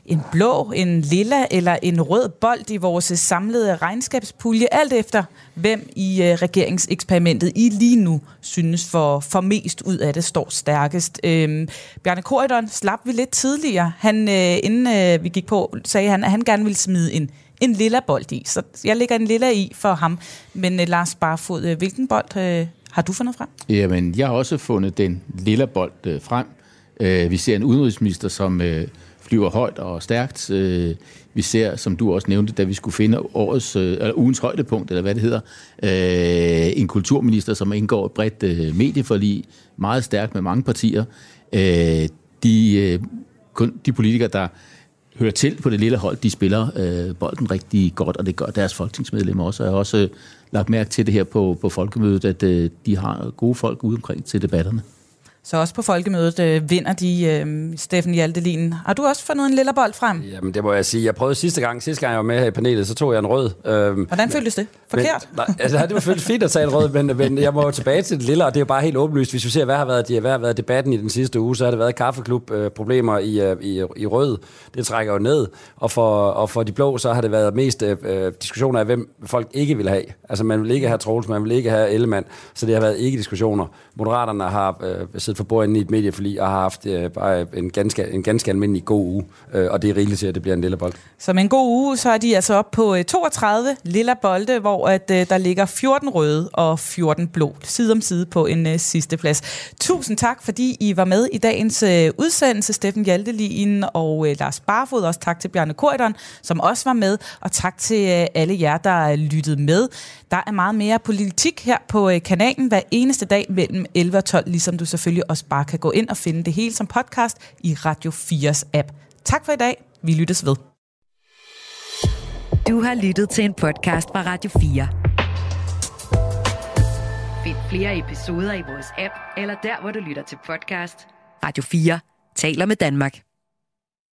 en blå, en lilla eller en rød bold i vores samlede regnskabspulje, alt efter hvem i øh, regeringseksperimentet I lige nu synes for, for mest ud af det står stærkest. Øhm, Bjarne Korydon slap vi lidt tidligere. Han, øh, inden øh, vi gik på, sagde han, at han gerne ville smide en, en lilla bold i. Så jeg lægger en lilla i for ham. Men øh, Lars Barfod, øh, hvilken bold øh, har du fundet frem? Jamen, jeg har også fundet den lilla bold øh, frem. Øh, vi ser en udenrigsminister, som øh, flyver højt og stærkt. Øh, vi ser, som du også nævnte, da vi skulle finde årets, øh, eller ugens højdepunkt, eller hvad det hedder, øh, en kulturminister, som indgår et bredt øh, medieforlig, meget stærkt med mange partier. Øh, de, øh, kun, de politikere, der hører til på det lille hold, de spiller øh, bolden rigtig godt, og det gør deres folketingsmedlemmer også. Jeg har også øh, lagt mærke til det her på, på folkemødet, at øh, de har gode folk ude omkring til debatterne. Så også på folkemødet øh, vinder de øh, Steffen Hjaltelin. Har du også fundet en lille bold frem? Jamen, det må jeg sige. Jeg prøvede sidste gang, sidste gang jeg var med her i panelet, så tog jeg en rød. Øhm, Hvordan føltes det? Forkert? Men, *laughs* nej, altså, det var føltes fint at tage en rød, men, men jeg må jo tilbage til det lille, og det er jo bare helt åbenlyst. Hvis vi ser, hvad har været, hvad har været debatten i den sidste uge, så har det været kaffeklub-problemer i, øh, i, i rød. Det trækker jo ned. Og for, og for de blå, så har det været mest øh, diskussioner af, hvem folk ikke vil have. Altså, man vil ikke have Troels, man vil ikke have Ellemann. Så det har været ikke diskussioner. Moderaterne har øh, siddet for bordet i et medieforlig og har haft øh, bare en ganske, en ganske almindelig god uge. Øh, og det er rigeligt til, at det bliver en lille bold. Så med en god uge, så er de altså op på øh, 32 lilla bolde, hvor at, øh, der ligger 14 røde og 14 blå side om side på en øh, sidste plads. Tusind tak, fordi I var med i dagens øh, udsendelse, Steffen Hjaltelin og øh, Lars Barfod. Også tak til Bjarne Korydon, som også var med. Og tak til øh, alle jer, der lyttede med. Der er meget mere politik her på øh, kanalen hver eneste dag mellem 11 og 12, ligesom du selvfølgelig også bare kan gå ind og finde det hele som podcast i Radio 4's app. Tak for i dag. Vi lyttes ved. Du har lyttet til en podcast fra Radio 4. Find flere episoder i vores app, eller der, hvor du lytter til podcast. Radio 4 taler med Danmark.